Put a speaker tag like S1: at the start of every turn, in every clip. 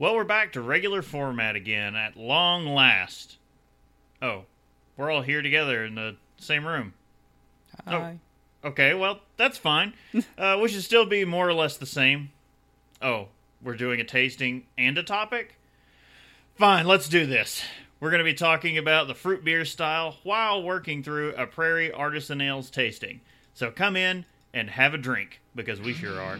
S1: Well, we're back to regular format again at long last. Oh, we're all here together in the same room.
S2: Hi.
S1: Okay, well, that's fine. uh, we should still be more or less the same. Oh, we're doing a tasting and a topic? Fine, let's do this. We're going to be talking about the fruit beer style while working through a Prairie Artisan Ales tasting. So come in and have a drink, because we sure are.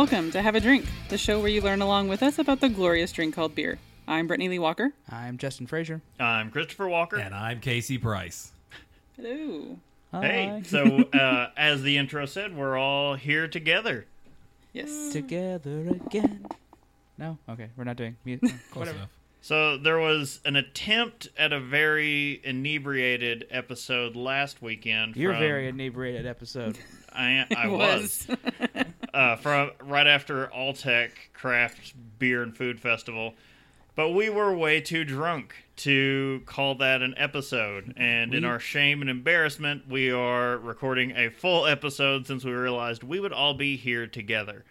S3: Welcome to Have a Drink, the show where you learn along with us about the glorious drink called beer. I'm Brittany Lee Walker.
S2: I'm Justin Frazier.
S1: I'm Christopher Walker.
S4: And I'm Casey Price.
S3: Hello.
S1: Hey, so uh, as the intro said, we're all here together.
S3: Yes.
S2: Together again. No? Okay, we're not doing music.
S4: Close enough.
S1: So there was an attempt at a very inebriated episode last weekend.
S2: Your
S1: from,
S2: very inebriated episode.
S1: I, I
S3: It
S1: was uh, from right after Alltech Craft Beer and Food Festival, but we were way too drunk to call that an episode. And in our shame and embarrassment, we are recording a full episode since we realized we would all be here together.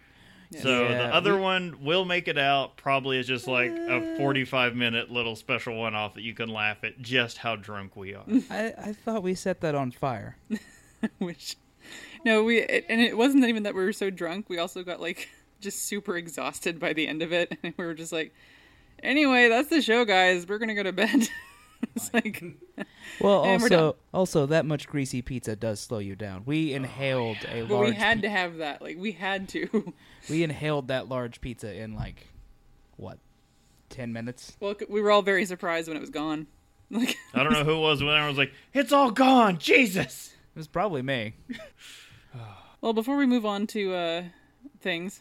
S1: So
S2: Yeah,
S1: the other
S2: we-
S1: one will make it out. Probably is just like a forty-five minute little special one-off that you can laugh at just how drunk we are.
S2: I, I thought we set that on fire.
S3: Which, no, we, it, and it wasn't even that we were so drunk. We also got like just super exhausted by the end of it. And we were just like, anyway, that's the show, guys. We're going to go to bed. it's like,
S2: Well,
S3: And we're done.
S2: also, also that much greasy pizza does slow you down. We inhaled a
S3: but
S2: large.
S3: we had
S2: pi-
S3: to have that. Like, we had to.
S2: we inhaled that large pizza in like what, ten minutes?
S3: well, we were all very surprised when it was gone. Like,
S1: I don't know who it was when I was like, "It's all gone, Jesus."
S2: It was probably me.
S3: Well, before we move on to uh, things,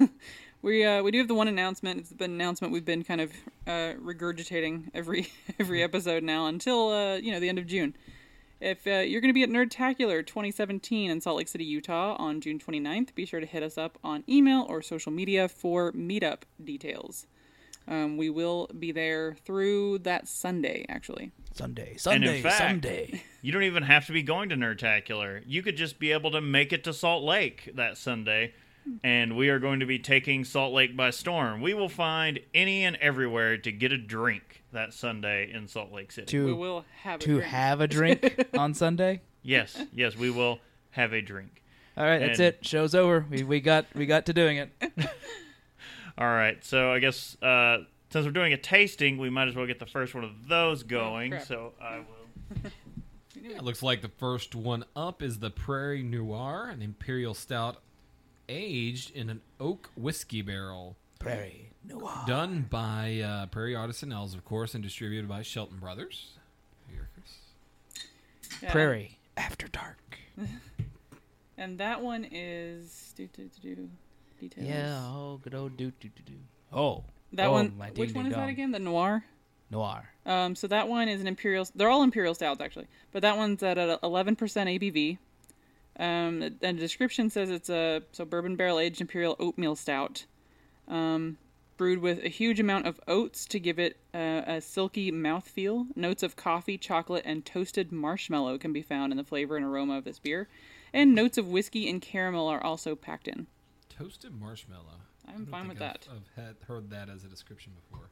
S3: we uh, we do have the one announcement. It's been an announcement we've been kind of uh, regurgitating every every episode now until uh, you know the end of June. If uh, you're going to be at Nerdtacular 2017 in Salt Lake City, Utah on June 29th, be sure to hit us up on email or social media for meetup details. Um, we will be there through that Sunday, actually.
S2: Sunday,
S1: And
S2: Sunday,
S1: in fact,
S2: Sunday.
S1: you don't even have to be going to Nerdtacular. You could just be able to make it to Salt Lake that Sunday, and we are going to be taking Salt Lake by storm. We will find any and everywhere to get a drink that Sunday in Salt Lake City.
S3: We
S2: To
S3: will have a
S2: to
S3: drink.
S2: have a drink on Sunday.
S1: Yes, yes, we will have a drink.
S2: All right, that's
S1: And-
S2: it. Show's over. We we got we got to doing it.
S1: All right, so I guess uh, since we're doing a tasting, we might as well get the first one of those going.
S3: crap.
S1: so I will.
S4: It looks like the first one up is the Prairie Noir, an imperial stout aged in an oak whiskey barrel.
S2: Prairie Noir.
S4: Done by uh, Prairie Artisan Ales, of course, and distributed by Shelton Brothers. Here, Chris.
S3: Yeah.
S2: Prairie After Dark.
S3: And that one is do do do do details.
S2: Yeah, oh, good old do do do do. Oh,
S3: That
S2: oh,
S3: one.
S2: my
S3: Which one
S2: ding
S3: is that again? The noir.
S2: Noir.
S3: Um, so that one is an imperial. They're all imperial stouts actually, but that one's at a 11% ABV. Um, and the description says it's a so bourbon barrel aged imperial oatmeal stout, um, brewed with a huge amount of oats to give it uh, a silky mouthfeel. Notes of coffee, chocolate, and toasted marshmallow can be found in the flavor and aroma of this beer, and notes of whiskey and caramel are also packed in.
S4: Toasted marshmallow.
S3: I'm fine
S4: think
S3: with
S4: I've,
S3: that.
S4: I've had, heard that as a description before.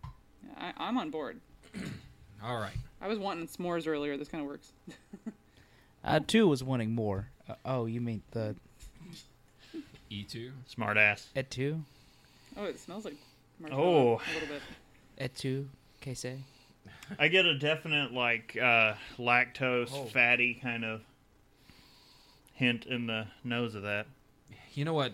S3: I, I'm on board.
S4: All right.
S3: I was wanting s'mores earlier. This kind of works.
S2: I too was wanting more. Uh, oh, you mean the
S4: E2.
S1: Smart ass.
S2: et tu?
S3: Oh, it smells like marshmallow
S1: Oh.
S3: a little bit.
S2: Et tu? Queso?
S1: I get a definite like uh, lactose,
S2: Oh.
S1: fatty kind of hint in the nose of that.
S4: You know what?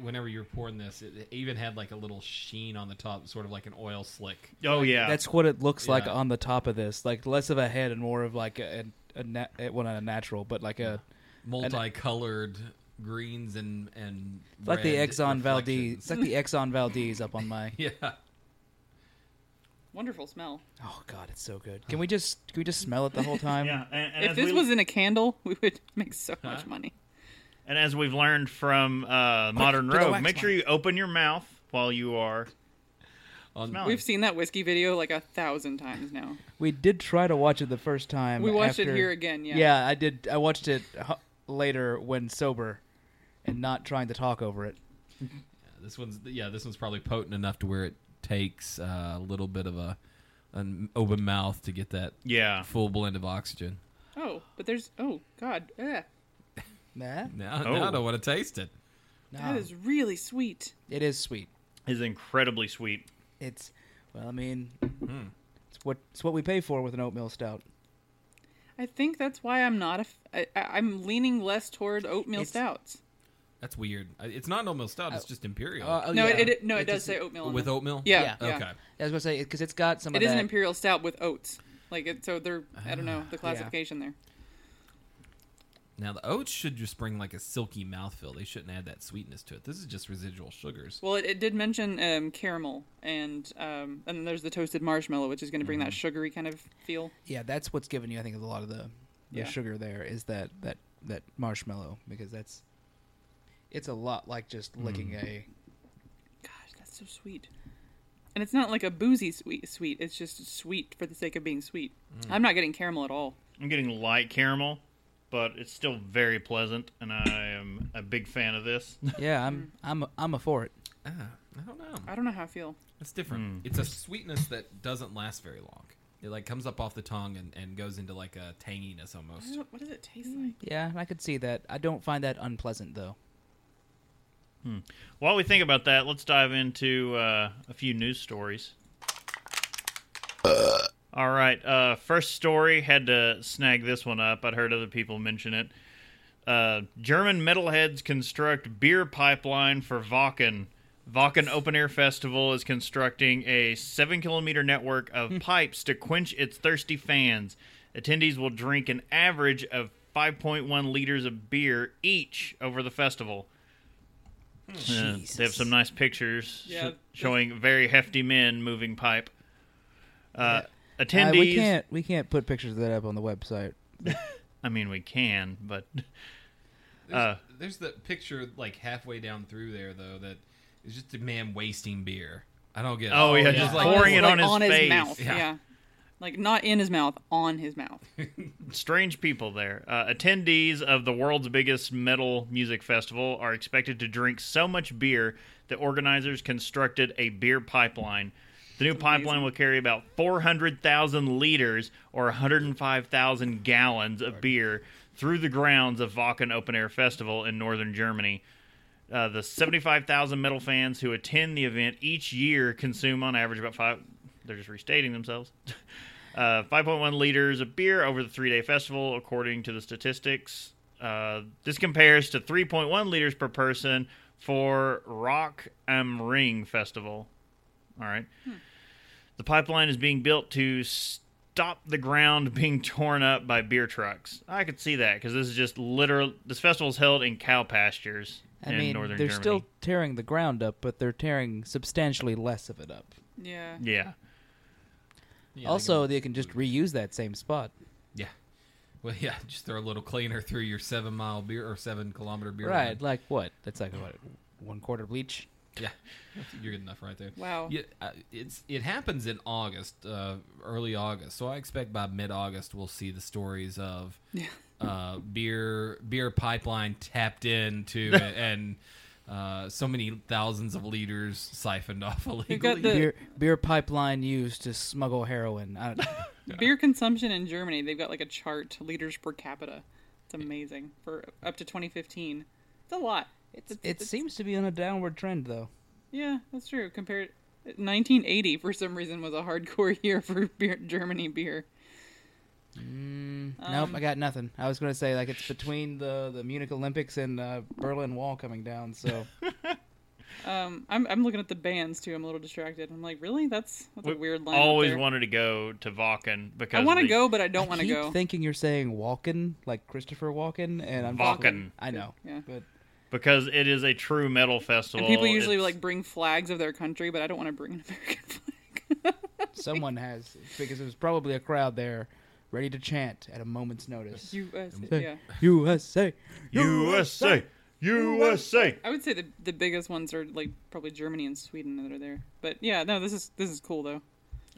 S4: Whenever you were pouring this, it even had like a little sheen on the top, sort of like an oil slick.
S1: Oh yeah,
S2: That's what it looks like
S4: Yeah.
S2: on the top of this. Like less of a head and more of like a, a, a na- eh, well, not a natural, but like a
S4: multicolored greens and and
S2: it's like the
S4: red
S2: Exxon Valdez.
S4: reflections.
S2: It's like the Exxon Valdez up on my.
S4: yeah.
S3: Wonderful smell.
S2: Oh God, it's so good. Can we just can we just smell it the whole time?
S1: yeah. And, and
S3: If
S1: as
S3: this
S1: we,
S3: was in a candle, we would make so much money.
S1: And as we've learned from uh, Modern
S2: to
S1: Rogue,
S2: wax
S1: make sure you open your mouth while you are smelling.
S3: We've seen that whiskey video like a thousand times now.
S2: We did try to watch it the first time.
S3: We watched it here again, yeah.
S2: Yeah, I did. I watched it h- later when sober, and not trying to talk over it.
S4: This one's yeah, this one's probably potent enough to where it takes uh, a little bit of a an open mouth to get that
S1: yeah.
S4: full blend of oxygen.
S3: Oh, but there's oh god, eh,
S2: Nah,
S4: Now,
S1: Oh.
S4: now I don't want to taste it.
S2: no.
S3: that is really sweet.
S2: It is sweet.
S1: Is incredibly sweet.
S2: It's well, I mean,
S4: Hmm.
S2: it's what it's what we pay for with an oatmeal stout.
S3: I think that's why I'm not a. F- I, I- I'm leaning less toward oatmeal
S2: It's-
S3: stouts.
S4: That's weird. It's not an oatmeal stout. It's just imperial.
S2: Uh, oh,
S3: no,
S2: yeah.
S3: it, it no, it,
S2: It
S3: does
S2: just-
S3: say oatmeal. on
S4: With
S3: the-
S4: oatmeal?
S3: Yeah,
S2: Yeah.
S3: yeah.
S4: Okay.
S2: I was gonna say because it's got some
S3: It
S2: of
S3: is
S2: that.
S3: an imperial stout with oats. Like it, so they're I don't know the
S2: Yeah.
S3: classification there.
S4: Now the oats should just bring like a silky mouthfeel. They shouldn't add that sweetness to it. This is just residual sugars.
S3: Well, it, it did mention um, caramel and um, and then there's the toasted marshmallow, which is going to bring that sugary kind of feel.
S2: yeah, that's what's giving you. I think a lot of the, the
S3: Yeah.
S2: sugar there is that that that marshmallow because that's it's a lot like just licking a.
S3: Gosh, that's so sweet. And it's not like a boozy sweet sweet. It's just sweet for the sake of being sweet. I'm not getting caramel at all.
S1: I'm getting light caramel, but it's still very pleasant, and I am a big fan of this.
S2: Yeah, I'm I'm I'm a for it.
S4: Ah, I don't know.
S3: I don't know how I feel.
S4: It's different.
S1: Mm.
S4: It's a sweetness that doesn't last very long. It like comes up off the tongue and, and goes into like a tanginess almost.
S3: What does it taste like?
S2: Yeah, I could see that. I don't find that unpleasant though.
S1: While we think about that, let's dive into uh, a few news stories. All right, uh, first story had to snag this one up. I'd heard other people mention it. Uh, German metalheads construct beer pipeline for Wacken. Wacken Open Air Festival is constructing a seven kilometer network of pipes to quench its thirsty fans. Attendees will drink an average of 5.1 liters of beer each over the festival. Yeah, they have some nice pictures sh- showing very hefty men moving pipe. Uh,
S2: Uh,
S1: attendees.
S2: we can't we can't put pictures of that up on the website.
S1: I mean, we can, but
S4: There's,
S1: Uh,
S4: there's the picture like halfway down through there though that is just a man wasting beer. I don't get. it.
S1: Oh, yeah,
S4: It's
S1: just
S4: like
S1: pouring it
S3: Like,
S1: on his face.
S3: mouth.
S4: Yeah.
S3: Yeah. Like not in his mouth, on his mouth.
S1: strange people there. Uh, attendees of the world's biggest metal music festival are expected to drink so much beer that organizers constructed a beer pipeline. The new pipeline will carry about 400,000 liters or 105,000 gallons of beer through the grounds of Wacken Open Air Festival in northern Germany. Uh, the 75,000 metal fans who attend the event each year consume on average about five. They're just restating themselves. Uh, 5.1 liters of beer over the three day festival, according to the statistics. Uh, this compares to 3.1 liters per person for Rock am Ring Festival. All right. The pipeline is being built to stop the ground being torn up by beer trucks. I could see that because this is just literal. This festival is held in cow pastures
S2: I
S1: in
S2: mean,
S1: northern
S2: they're
S1: Germany.
S2: still tearing the ground up, but they're tearing substantially less of it up.
S3: Yeah.
S1: Yeah.
S4: Yeah,
S2: also,
S4: they
S2: they can just reuse that same spot.
S4: yeah. Well, yeah, just throw a little cleaner through your seven mile beer or seven kilometer beer.
S2: right,
S4: line.
S2: like what? That's like what? One quarter bleach.
S4: Yeah, you're good enough right there.
S3: Wow.
S4: Yeah, uh, it's it happens in August, uh, early August. So I expect by mid August we'll see the stories of uh, beer beer pipeline tapped into and uh, so many thousands of liters siphoned off illegally.
S3: got the-
S2: beer beer pipeline used to smuggle heroin. I don't,
S3: Beer consumption in Germany, they've got like a chart liters per capita. It's amazing for up to 2015. It's a lot. It's,
S2: it
S3: it's-
S2: seems to be on a downward trend, though.
S3: yeah, that's true. Compared, 1980 for some reason was a hardcore year for beer, Germany beer.
S2: Mm, nope, I got nothing. I was going to say like it's between the the Munich Olympics and uh, Berlin Wall coming down. So
S3: Um, I'm I'm looking at the bands too. I'm a little distracted. I'm like, really? That's that's a
S1: We
S3: weird line.
S1: Always
S3: there.
S1: wanted to go to Wacken because
S3: I want to
S1: the-
S3: go, but I don't want to
S2: keep
S3: go.
S2: thinking you're saying Walken like Christopher Walken, and I'm just-
S1: Walken.
S2: I know,
S3: Yeah.
S2: but
S1: because it is a true metal festival.
S3: and people usually
S1: It's-
S3: like bring flags of their country, but I don't want to bring an American flag.
S2: someone has because there's probably a crowd there ready to chant at a moment's notice.
S3: USA,
S2: Say,
S3: yeah.
S2: USA,
S1: USA, USA.
S3: I would say the the biggest ones are like probably Germany and Sweden that are there. But yeah, no, this is this is cool though.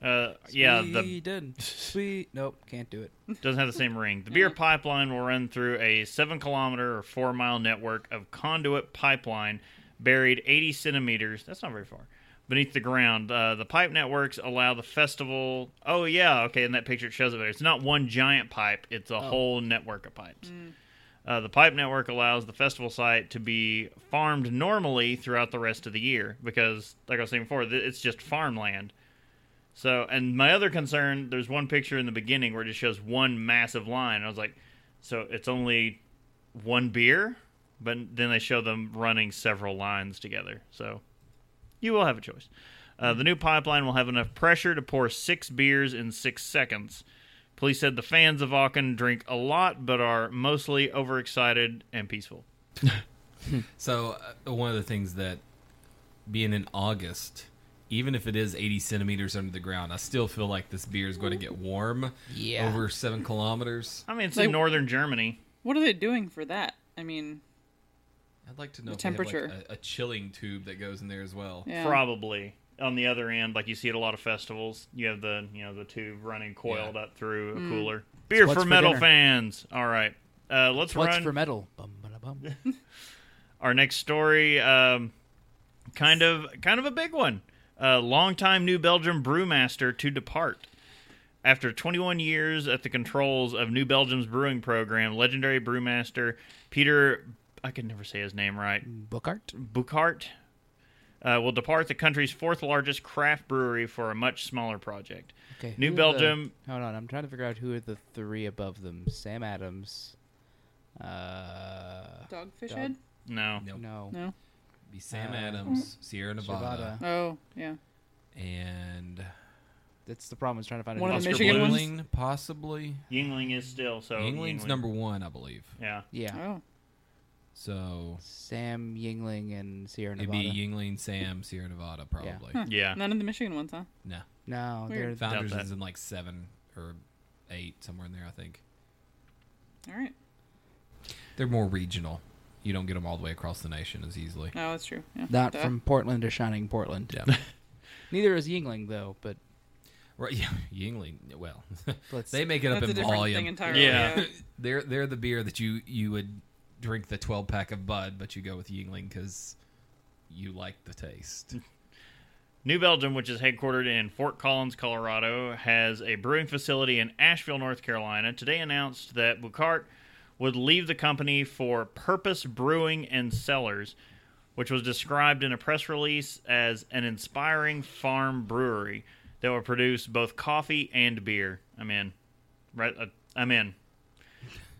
S1: Uh, yeah, the
S2: Sweden. sweet. Nope, can't do it.
S1: doesn't have the same ring. The beer pipeline will run through a seven kilometer or four mile network of conduit pipeline buried 80 centimeters. That's not very far. Beneath the ground, uh, the pipe networks allow the festival. Oh yeah, okay. In that picture, it shows it there. It's not one giant pipe; it's a whole network of pipes. Uh, the pipe network allows the festival site to be farmed normally throughout the rest of the year because, like I was saying before, th- it's just farmland. So, and my other concern, there's one picture in the beginning where it just shows one massive line. I was like, so it's only one beer, but then they show them running several lines together. So, you will have a choice. Uh, the new pipeline will have enough pressure to pour six beers in six seconds. Police said the fans of Wacken drink a lot, but are mostly overexcited and peaceful.
S4: So uh, one of the things that being in August, even if it is 80 centimeters under the ground, I still feel like this beer is going to get warm
S2: Yeah.
S4: over seven kilometers.
S1: I mean, it's
S3: Like-
S1: in northern Germany.
S3: What are they doing for that? I mean,
S4: I'd like to know
S3: The
S4: if they have, like,
S3: temperature.
S4: a, a chilling tube that goes in there as well.
S3: yeah.
S1: Probably on the other end, like you see at a lot of festivals, you have the you know the tube running coiled up through a cooler. Beer
S2: What's
S1: for
S2: for
S1: metal
S2: dinner?
S1: fans. All right, uh, let's
S2: What's
S1: run
S2: for metal? Bum, ba, bum.
S1: our next story. Um, kind of kind of a big one. Uh, longtime New Belgium brewmaster to depart. After 21 years at the controls of New Belgium's brewing program, legendary brewmaster Peter, I can never say his name right,
S2: Bookart.
S1: Buchart uh, will depart the country's fourth largest craft brewery for a much smaller project.
S2: Okay.
S1: New
S2: who are the-
S1: Belgium-
S2: hold on, I'm trying to figure out who are the three above them. Sam Adams. Uh,
S3: Dogfish
S2: Dog-
S3: Head?
S1: No.
S4: Nope.
S2: no.
S3: No.
S4: Be Sam
S2: Uh,
S4: Adams, Sierra Nevada,
S2: Shavada.
S3: Oh, yeah.
S4: and
S2: That's the problem. Is trying to find a
S3: One of the Michigan
S1: Blues?
S3: ones?
S4: Possibly.
S1: Yuengling is still so.
S4: Yuengling's
S1: Yuengling.
S4: number one, I believe.
S1: Yeah.
S2: Yeah.
S3: Oh.
S4: So
S2: Sam Yuengling and Sierra
S4: it'd
S2: Nevada.
S4: be Yuengling, Sam, Sierra Nevada, probably.
S1: Yeah.
S3: None of the Michigan ones, huh?
S4: No,
S2: no,
S3: Weird.
S2: they're
S4: Founders is in like seven or eight, somewhere in there. I think
S3: All right.
S4: they're more regional. You don't get them all the way across the nation as easily.
S3: No, that's true. Yeah.
S2: not
S3: Duh.
S2: from Portland to shining Portland.
S4: Yeah,
S2: Neither is Yuengling though, but
S4: right. Yeah, Yuengling. Well,
S2: let's.
S4: they make it up in
S3: different
S4: volume.
S3: entirely.
S1: Yeah.
S3: Yeah.
S4: they're they're the beer that you you would drink the 12 pack of Bud, but you go with Yuengling because you like the taste.
S1: New Belgium, which is headquartered in Fort Collins, Colorado, has a brewing facility in Asheville, North Carolina. Today announced that Bouckaert would leave the company for Purpose Brewing and Cellars, which was described in a press release as an inspiring farm brewery that will produce both coffee and beer. I'm in. Right, uh, I'm in.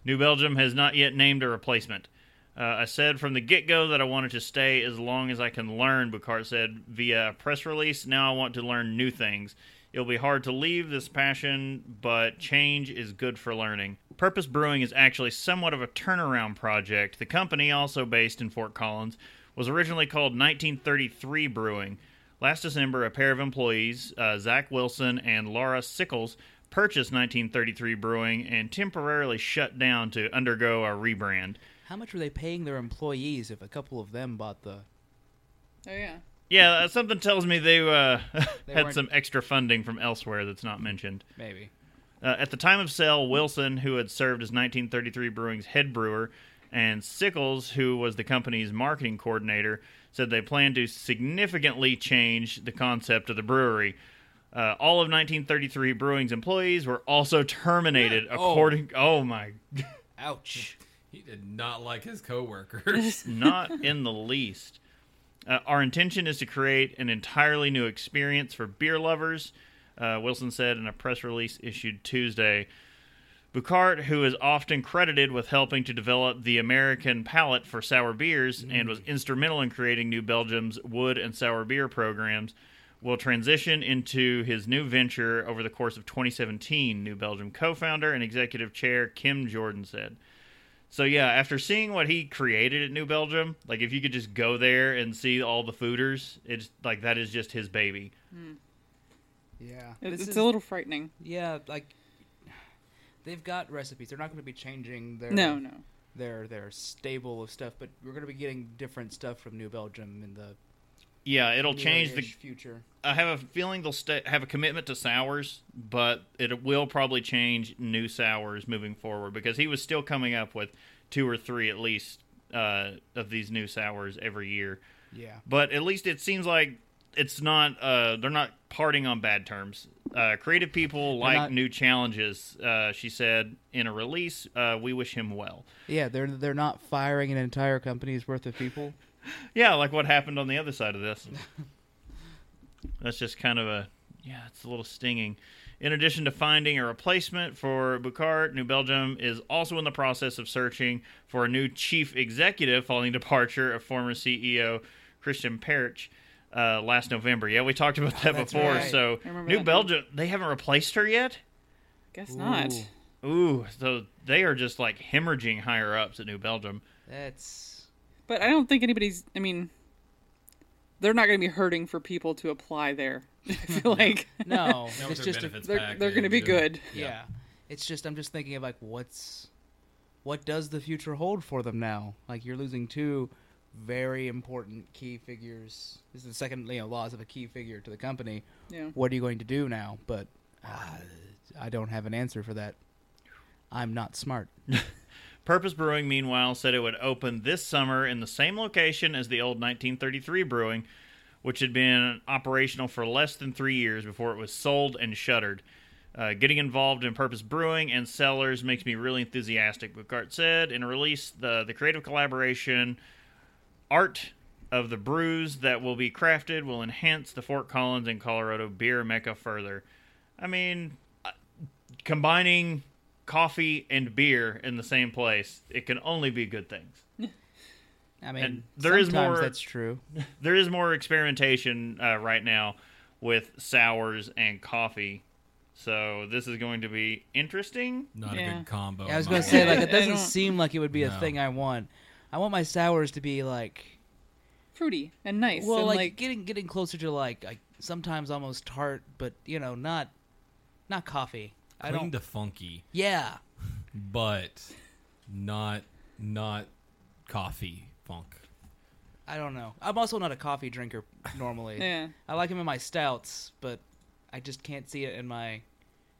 S1: New Belgium has not yet named a replacement. Uh, I said from the get go that I wanted to stay as long as I can learn, Bouckaert said via a press release. Now I want to learn new things. It'll be hard to leave this passion, but change is good for learning. Purpose Brewing is actually somewhat of a turnaround project. The company, also based in Fort Collins, was originally called 1933 Brewing. Last December, a pair of employees, uh, Zach Wilson and Laura Sickles, purchased 1933 Brewing and temporarily shut down to undergo a rebrand.
S2: How much were they paying their employees if a couple of them bought the?
S3: Oh, yeah.
S1: Yeah, uh, something tells me they uh,
S2: They
S1: had
S2: weren't-
S1: some extra funding from elsewhere that's not mentioned.
S2: Maybe.
S1: Uh, at the time of sale, Wilson, who had served as 1933 Brewing's head brewer, and Sickles, who was the company's marketing coordinator, said they planned to significantly change the concept of the brewery. Uh, all of 1933 Brewing's employees were also terminated,
S2: Oh.
S1: according. Oh my,
S2: Ouch.
S4: He did not like his coworkers.
S1: not in the least. Uh, our intention is to create an entirely new experience for beer lovers, uh, Wilson said in a press release issued Tuesday. Bouckaert, who is often credited with helping to develop the American palate for sour beers and was instrumental in creating New Belgium's wood and sour beer programs, will transition into his new venture over the course of 2017, New Belgium co founder and executive chair Kim Jordan said. So, yeah, after seeing what he created at New Belgium, like if you could just go there and see all the foeders, it's like that is just his baby. Hmm.
S2: Yeah,
S3: It-
S2: This
S3: it's
S2: is-
S3: a little frightening.
S2: Yeah, like they've got recipes. They're not going to be changing their
S3: No, no.
S2: their their stable of stuff, but we're going to be getting different stuff from New Belgium in the
S1: Yeah, it'll change the
S2: future.
S1: I have a feeling they'll stay, have a commitment to sours, but it will probably change new sours moving forward because he was still coming up with two or three at least uh, of these new sours every year.
S2: Yeah,
S1: But at least it seems like it's not uh, they're not parting on bad terms. Uh, creative people like
S2: not-
S1: new challenges, uh, she said in a release. Uh, we wish him well.
S2: yeah. They're they're not firing an entire company's worth of people.
S1: Yeah, like what happened on the other side of this. That's just kind of a yeah, it's a little stinging. In addition to finding a replacement for Bouckaert, New Belgium is also in the process of searching for a new chief executive following departure of former CEO Christine Perich uh, last November. Yeah, we talked about that
S2: that's
S1: before.
S2: right.
S1: So New
S3: that.
S1: Belgium, they haven't replaced her yet.
S3: I guess not.
S2: Ooh,
S1: Ooh, so they are just like hemorrhaging higher ups at New Belgium.
S2: That's
S3: But I don't think anybody's. I mean, they're not going to be hurting for people to apply there. I feel like
S2: no.
S4: Now with
S2: it's just a,
S3: they're they're going to be
S4: package and-
S3: good.
S2: yeah. It's just I'm just thinking of like what's what does the future hold for them now? Like you're losing two very important key figures. This is the second you know loss of a key figure to the company.
S3: Yeah.
S2: What are you going to do now? But uh, I don't have an answer for that. I'm not smart.
S1: Purpose Brewing, meanwhile, said it would open this summer in the same location as the old 1933 Brewing, which had been operational for less than three years before it was sold and shuttered. Uh, getting involved in Purpose Brewing and Cellars makes me really enthusiastic, Bouckaert said. In a release, the, the creative collaboration art of the brews that will be crafted will enhance the Fort Collins and Colorado beer mecca further. I mean, uh, combining coffee and beer in the same place, it can only be good things.
S2: I mean,
S1: And there is
S2: sometimes
S1: more-
S2: that's true.
S1: There is more experimentation uh, right now with sours and coffee. So this is going to be interesting.
S4: Not a good combo.
S2: Yeah, I was gonna say like it doesn't seem like it would be a thing I want. I want my sours to be like
S3: Fruity and nice.
S2: well,
S3: and
S2: like,
S3: like,
S2: getting getting closer to like, like sometimes almost tart, but you know, not not coffee. I
S4: clean
S2: don't.
S4: to funky,
S2: yeah,
S4: but not not coffee funk.
S2: I don't know. I'm also not a coffee drinker normally.
S3: yeah.
S2: I like them in my stouts, but I just can't see it in my.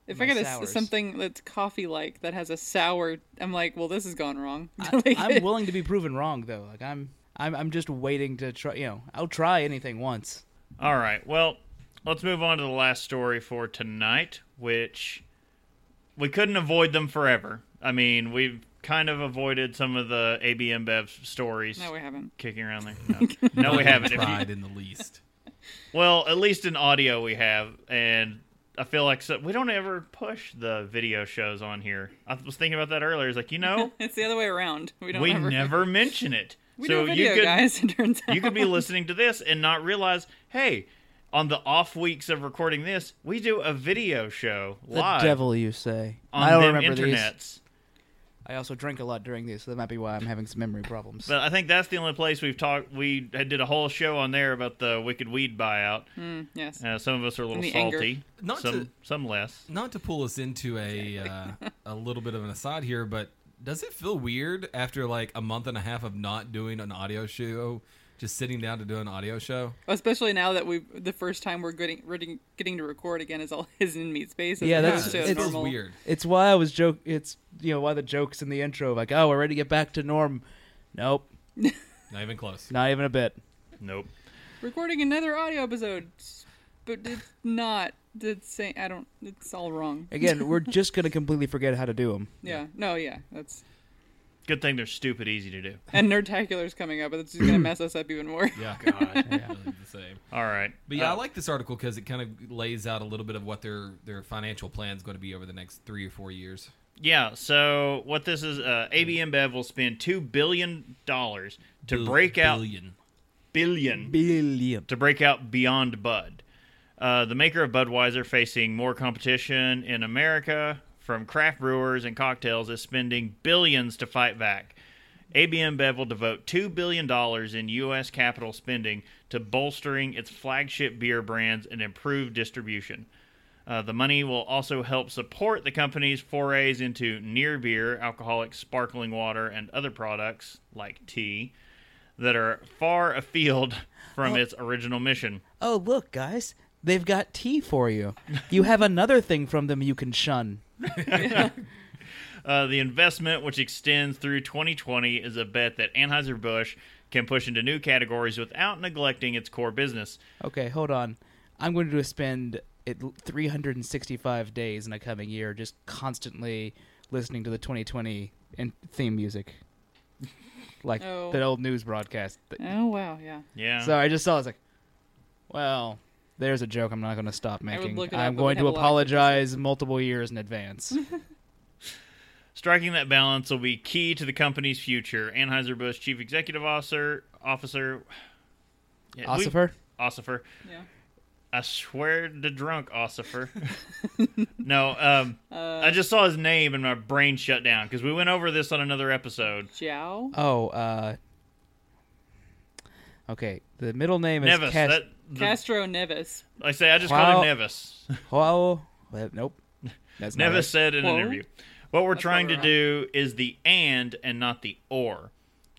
S3: If
S2: my
S3: I get a, something that's coffee like that has a sour, I'm like, well, this has gone wrong.
S2: I,
S3: Like,
S2: I'm willing to be proven wrong though. Like I'm, I'm, I'm just waiting to try. You know, I'll try anything once.
S1: All right. Well, let's move on to the last story for tonight, which we couldn't avoid them forever. I mean, we've kind of avoided some of the AB InBev stories
S3: no, we haven't.
S1: kicking around there. No, no we haven't. If you-
S4: tried in the least.
S1: well, at least in audio we have, and I feel like so, we don't ever push the video shows on here. I was thinking about that earlier. It's like you know,
S3: It's the other way around. We don't
S1: we
S3: ever.
S1: never mention it.
S3: We
S1: so
S3: do video,
S1: you could
S3: guys. It turns out
S1: you could be listening to this and not realize, hey, on the off weeks of recording this, we do a video show
S2: The
S1: live
S2: devil, you say?
S1: on
S2: I don't
S1: them
S2: remember these.
S1: Internets.
S2: I also drink a lot during these, so that might be why I'm having some memory problems.
S1: But I think that's the only place we've talked. We did a whole show on there about the Wicked Weed buyout.
S3: Mm, yes.
S1: Uh, some of us are a little
S3: And the anger.
S1: salty,
S4: Not
S1: some
S4: to-
S1: some less.
S4: Not to pull us into a uh, a little bit of an aside here, but does it feel weird after like a month and a half of not doing an audio show, just sitting down to do an audio show?
S3: Especially now that we the first time we're getting getting, getting to record again is all his in meat space.
S2: Yeah, that's-
S3: to
S2: it's-
S3: normal.
S4: weird.
S2: it's why I was joke. It's you know why the jokes in the intro like, oh, we're ready to get back to norm. Nope,
S4: Not even close.
S2: not even a bit.
S1: Nope.
S3: Recording another audio episode, but it's not the same. I don't. It's all wrong.
S2: Again, we're just gonna completely forget how to do them.
S3: Yeah. No. Yeah. That's.
S1: Good thing they're stupid easy to do.
S3: And Nerdtacular's coming up, but it's just gonna mess us up even more.
S4: Yeah, God, really the same.
S1: All right.
S4: But yeah, I
S1: Uh,
S4: like this article because it kind of lays out a little bit of what their their financial plan is going to be over the next three or four years.
S1: Yeah, so what this is, uh, AB InBev will spend two billion dollars to
S4: Bil-
S1: break out
S4: billion.
S1: billion
S2: Billion.
S1: to break out beyond Bud. Uh, the maker of Budweiser, facing more competition in America from craft brewers and cocktails, is spending billions to fight back. AB InBev will devote two billion dollars in U.S. capital spending to bolstering its flagship beer brands and improve distribution. Uh, the money will also help support the company's forays into near beer, alcoholic sparkling water, and other products like tea that are far afield from its original mission.
S2: Oh, look, guys. They've got tea for you. You have another thing from them you can shun.
S1: Uh, the investment, which extends through 2020, is a bet that Anheuser-Busch can push into new categories without neglecting its core business.
S2: Okay, hold on. I'm going to spend it 365 days in a coming year just constantly listening to the 2020 in theme music. Like
S3: Oh.
S2: the old news broadcast.
S3: Oh wow, yeah.
S1: Yeah.
S2: So I just saw. I was like, "Well, there's a joke. I'm not going to stop making.
S3: up,
S2: I'm
S3: but
S2: going to
S3: have a lot of
S2: apologize multiple years in advance."
S1: Striking that balance will be key to the company's future. Anheuser-Busch Chief Executive Officer, Officer, yeah, we-
S2: Ossifer?
S1: Ossifer.
S3: Yeah.
S1: I swear to drunk Ossifer. no, um,
S3: Uh,
S1: I just saw his name and my brain shut down because we went over this on another episode.
S3: João.
S2: Oh, uh, okay. The middle name is
S1: Neves.
S2: Cas-
S1: that, the-
S3: Castro Neves.
S1: I say I just
S2: Wow.
S1: called him Neves.
S2: Wow. Well, nope. That's
S1: Neves
S2: right.
S1: said in an interview. What we're
S3: That's
S1: trying to
S3: probably
S1: do is the and and not the or.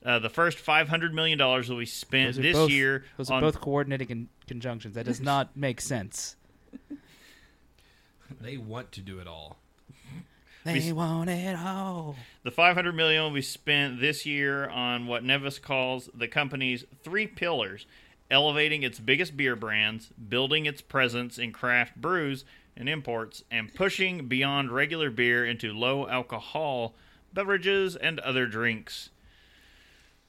S1: Uh, the first five hundred million dollars will be spent this
S2: both-
S1: year
S2: Those
S1: on
S2: are both coordinating con- conjunctions. That does not make sense.
S4: They want to do it all.
S2: They want it all.
S1: The 500 million will be spent this year on what Neves calls the company's three pillars: elevating its biggest beer brands, building its presence in craft brews and imports, and pushing beyond regular beer into low alcohol beverages and other drinks.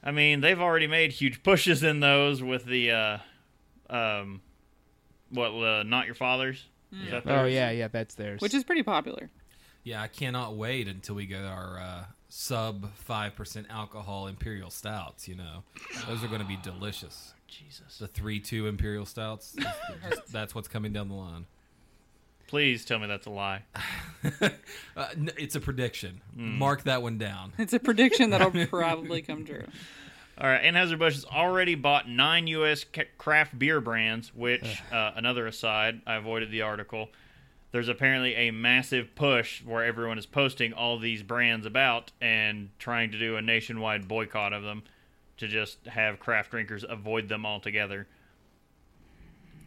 S1: I mean, they've already made huge pushes in those with the uh, um, what uh, not your father's. Is that
S2: Oh yeah, yeah, that's theirs.
S3: Which is pretty popular.
S4: Yeah, I cannot wait until we get our uh, sub five percent alcohol imperial stouts. You know, those are going to be delicious.
S1: Jesus.
S4: The three two imperial stouts. just- that's what's coming down the line.
S1: Please tell me that's a lie.
S4: Uh, n- it's a prediction. Mark that one down.
S3: It's a prediction that'll probably come true.
S1: All right, Anheuser-Busch has already bought nine U.S. ca- craft beer brands, which, uh, another aside, I avoided the article. There's apparently a massive push where everyone is posting all these brands about and trying to do a nationwide boycott of them to just have craft drinkers avoid them altogether.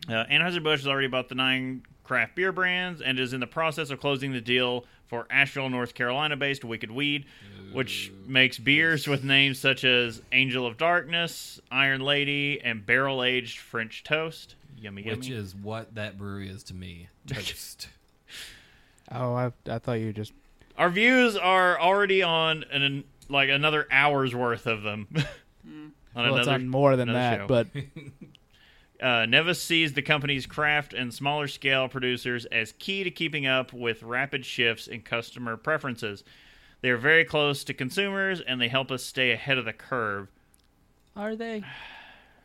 S1: Uh, Anheuser-Busch has already bought the nine craft beer brands and is in the process of closing the deal for Asheville, North Carolina-based Wicked Weed, which makes beers with names such as Angel of Darkness, Iron Lady, and barrel-aged French Toast. Yummy, yummy.
S4: Which is what that brewery is to me. Toast.
S2: oh, I, I thought you just.
S1: Our views are already on an like another hour's worth of them. on
S2: Well, it's on more than that,
S1: show.
S2: but
S1: Uh, Neves sees the company's craft and smaller scale producers as key to keeping up with rapid shifts in customer preferences. They are very close to consumers and they help us stay ahead of the curve.
S2: are they?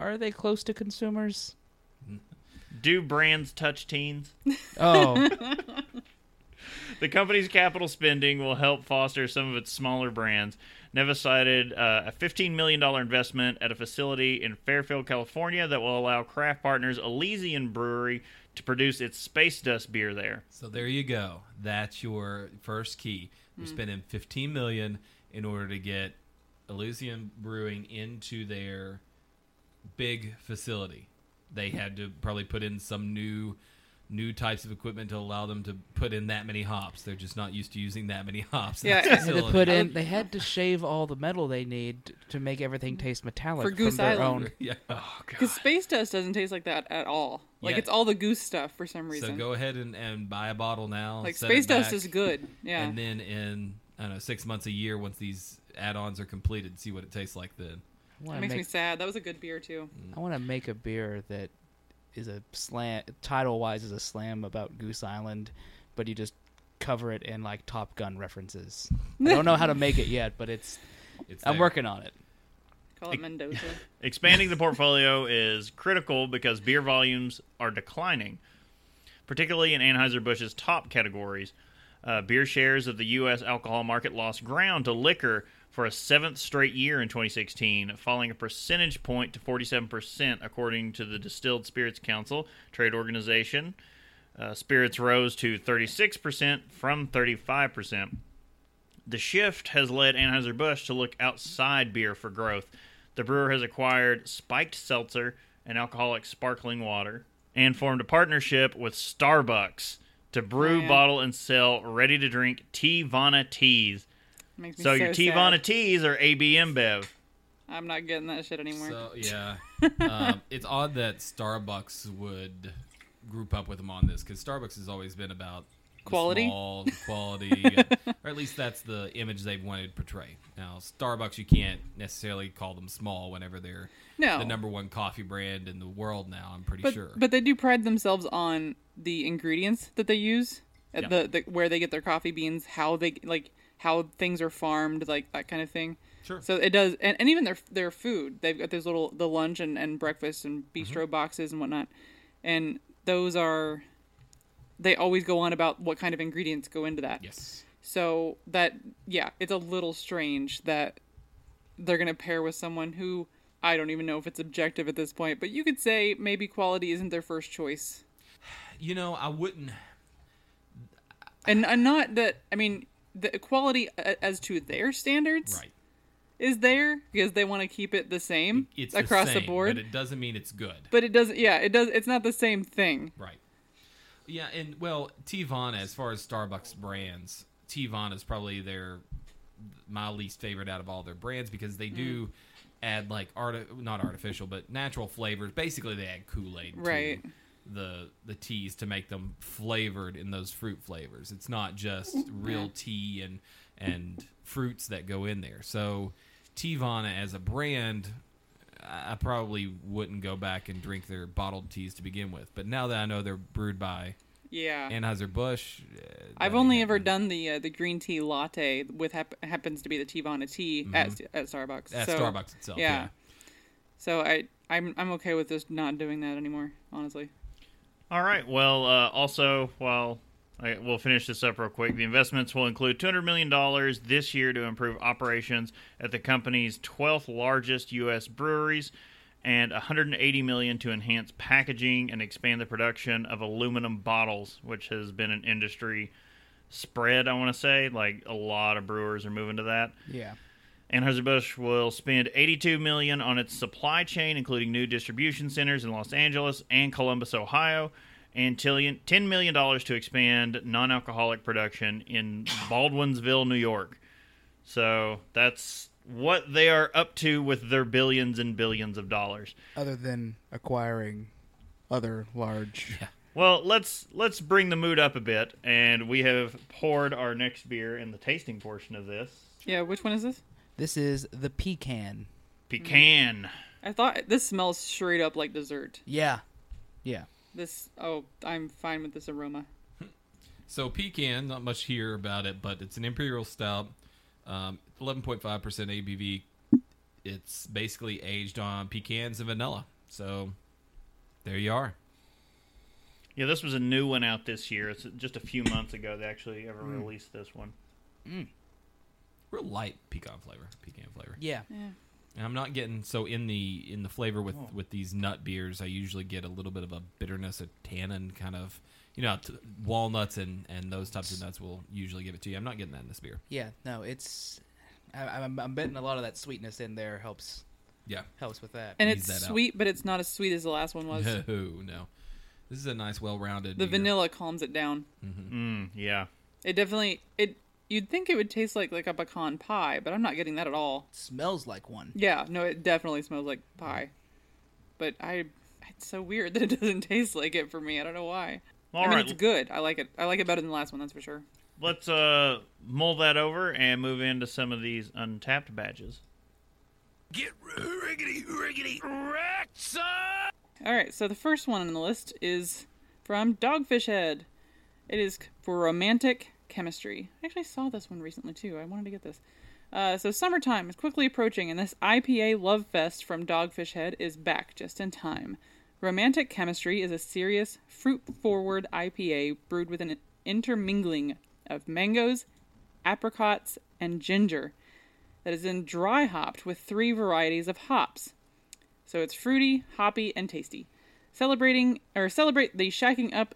S2: Are they close to consumers?
S1: Do brands touch teens?
S2: Oh,
S1: The company's capital spending will help foster some of its smaller brands. Neva cited uh, a $15 million investment at a facility in Fairfield, California that will allow craft partners Elysian Brewery to produce its Space Dust beer there.
S4: So there you go. That's your first key. We're spending 15 million in order to get Elysian Brewing into their big facility. They had to probably put in some new new types of equipment to allow them to put in that many hops. They're just not used to using that many hops.
S3: Yeah,
S4: that
S3: they
S2: they had to put in. Um, they had to shave all the metal they need to make everything taste metallic
S3: For
S2: from
S3: Goose
S2: their
S3: Island.
S2: own.
S4: yeah.
S3: Oh, oh, because space dust doesn't taste like that at all. Like
S4: Yeah.
S3: it's all the goose stuff for some reason.
S4: So
S3: reason.
S4: go ahead and, and buy a bottle now.
S3: like space
S4: it
S3: dust is good. Yeah.
S4: And then in I don't know six months a year, once these add-ons are completed, see what it tastes like then.
S2: I
S3: That
S2: want to
S3: makes me sad. That was a good beer too. Mm.
S2: I want to make a beer that is a slam. Title wise, is a slam about Goose Island, but you just cover it in like Top Gun references. I don't know how to make it yet, but it's.
S4: It's
S2: I'm
S4: there.
S2: working on it.
S3: Call it Mendoza.
S1: Expanding the portfolio is critical because beer volumes are declining, particularly in Anheuser-Busch's top categories. Uh, beer shares of the U.S. alcohol market lost ground to liquor for a seventh straight year in 2016, falling a percentage point to 47%, according to the Distilled Spirits Council trade organization. Uh, spirits rose to 36% from 35%. The shift has led Anheuser-Busch to look outside beer for growth. The brewer has acquired Spiked Seltzer and alcoholic sparkling water and formed a partnership with Starbucks to brew,
S3: Oh, yeah.
S1: bottle, and sell ready to drink Teavana teas.
S3: Makes me
S1: So,
S3: so,
S1: your
S3: sad.
S1: Teavana teas are AB InBev.
S3: I'm not getting that shit anymore.
S4: So yeah, um, it's odd that Starbucks would group up with them on this because Starbucks has always been about the
S3: Quality?
S4: small, quality, or at least that's the image they've wanted to portray. Now, Starbucks, you can't necessarily call them small whenever they're
S3: no,
S4: the number one coffee brand in the world now. I'm pretty
S3: but
S4: sure.
S3: but they do pride themselves on the ingredients that they use
S1: Yeah.
S3: the, the where they get their coffee beans, how they like how things are farmed, like that kind of thing.
S4: Sure.
S3: So it does, and, and even their their food. They've got those little the lunch and, and breakfast and bistro
S4: Mm-hmm.
S3: boxes and whatnot, and those are. They always go on about what kind of ingredients go into that.
S4: yes.
S3: So that yeah, it's a little strange that they're gonna pair with someone who I don't even know if it's objective at this point, but you could say maybe quality isn't their first choice.
S4: You know, I wouldn't.
S3: And, and not that I mean the quality as to their standards
S4: Right.
S3: is there because they want to keep it the same
S4: It's
S3: across
S4: the,
S3: the, board.
S4: but it doesn't mean it's good.
S3: but it doesn't. Yeah, it does. It's not the same thing.
S4: Right. Yeah, and well, Teavana, as far as Starbucks brands, Teavana is probably their my least favorite out of all their brands because they do
S3: Mm.
S4: add like art not artificial but natural flavors. Basically, they add Kool Aid
S3: Right.
S4: to the the teas to make them flavored in those fruit flavors. It's not just real tea and and fruits that go in there. So Teavana as a brand I I probably wouldn't go back and drink their bottled teas to begin with. But now that I know they're brewed by
S3: Yeah.
S4: Anheuser Busch,
S3: I've only ever done the uh, the green tea latte with hap- happens to be the Teavana tea at, at Starbucks.
S4: Mm-hmm. at
S3: so,
S4: Starbucks itself.
S3: Yeah.
S4: Yeah.
S3: So I I'm I'm okay with just not doing that anymore. Honestly.
S1: All right. Well, uh, also, while I, we'll finish this up real quick, the investments will include $200 million this year to improve operations at the company's 12th largest U.S. breweries and 180 million to enhance packaging and expand the production of aluminum bottles, which has been an industry spread, I want to say. Like, a lot of brewers are moving to that.
S2: Yeah.
S1: Anheuser-Busch will spend 82 million on its supply chain, including new distribution centers in Los Angeles and Columbus, Ohio, and tillion- 10 million dollars to expand non-alcoholic production in Baldwinsville, New York. So that's what they are up to with their billions and billions of dollars.
S2: Other than acquiring other large.
S1: Well, let's let's bring the mood up a bit, and we have poured our next beer in the tasting portion of this.
S3: Yeah. Which one is this?
S2: This is the pecan.
S1: Pecan.
S3: I thought this smells straight up like dessert.
S2: Yeah. Yeah.
S3: This. Oh, I'm fine with this aroma.
S4: So pecan, not much here about it, but it's an imperial stout, um, 11.5% ABV. It's basically aged on pecans and vanilla. So there you are.
S1: Yeah, this was a new one out this year. It's just a few months ago they actually ever released this one.
S4: Real light pecan flavor, pecan flavor.
S2: Yeah.
S3: Yeah.
S4: And I'm not getting so in the in the flavor with with these nut beers. I usually get a little bit of a bitterness, a tannin kind of. You know, t- walnuts and and those types of nuts will usually give it to you. I'm not getting that in this beer.
S2: Yeah. No, it's. I, I'm, I'm betting a lot of that sweetness in there helps
S4: Yeah.
S2: helps with that.
S3: And
S4: Ease
S3: it's
S4: that out.
S3: sweet, but it's not as sweet as the last one was.
S4: No, no. This is a nice, well-rounded.
S3: the
S4: beer.
S3: vanilla calms it down.
S1: Mm, yeah.
S3: It definitely it. You'd think it would taste like like a pecan pie, but I'm not getting that at all.
S2: It smells like one.
S3: Yeah, no, it definitely smells like pie. But I, it's so weird that it doesn't taste like it for me. I don't know why.
S1: All
S3: I mean,
S1: right.
S3: it's good. I like it. I like it better than the last one. That's for sure.
S1: let's uh mull that over and move into some of these Untappd badges.
S4: Get riggedy, riggedy, wrecked, son!
S3: All right, so the first one on the list is from Dogfish Head. It is for romantic chemistry. I actually saw this one recently too. I wanted to get this. Uh, so summertime is quickly approaching, and this IPA love fest from Dogfish Head is back just in time. Romantic Chemistry is a serious, fruit-forward IPA brewed with an intermingling of mangoes, apricots, and ginger that is then dry hopped with three varieties of hops. So it's fruity, hoppy, and tasty. Celebrating or celebrate the shacking up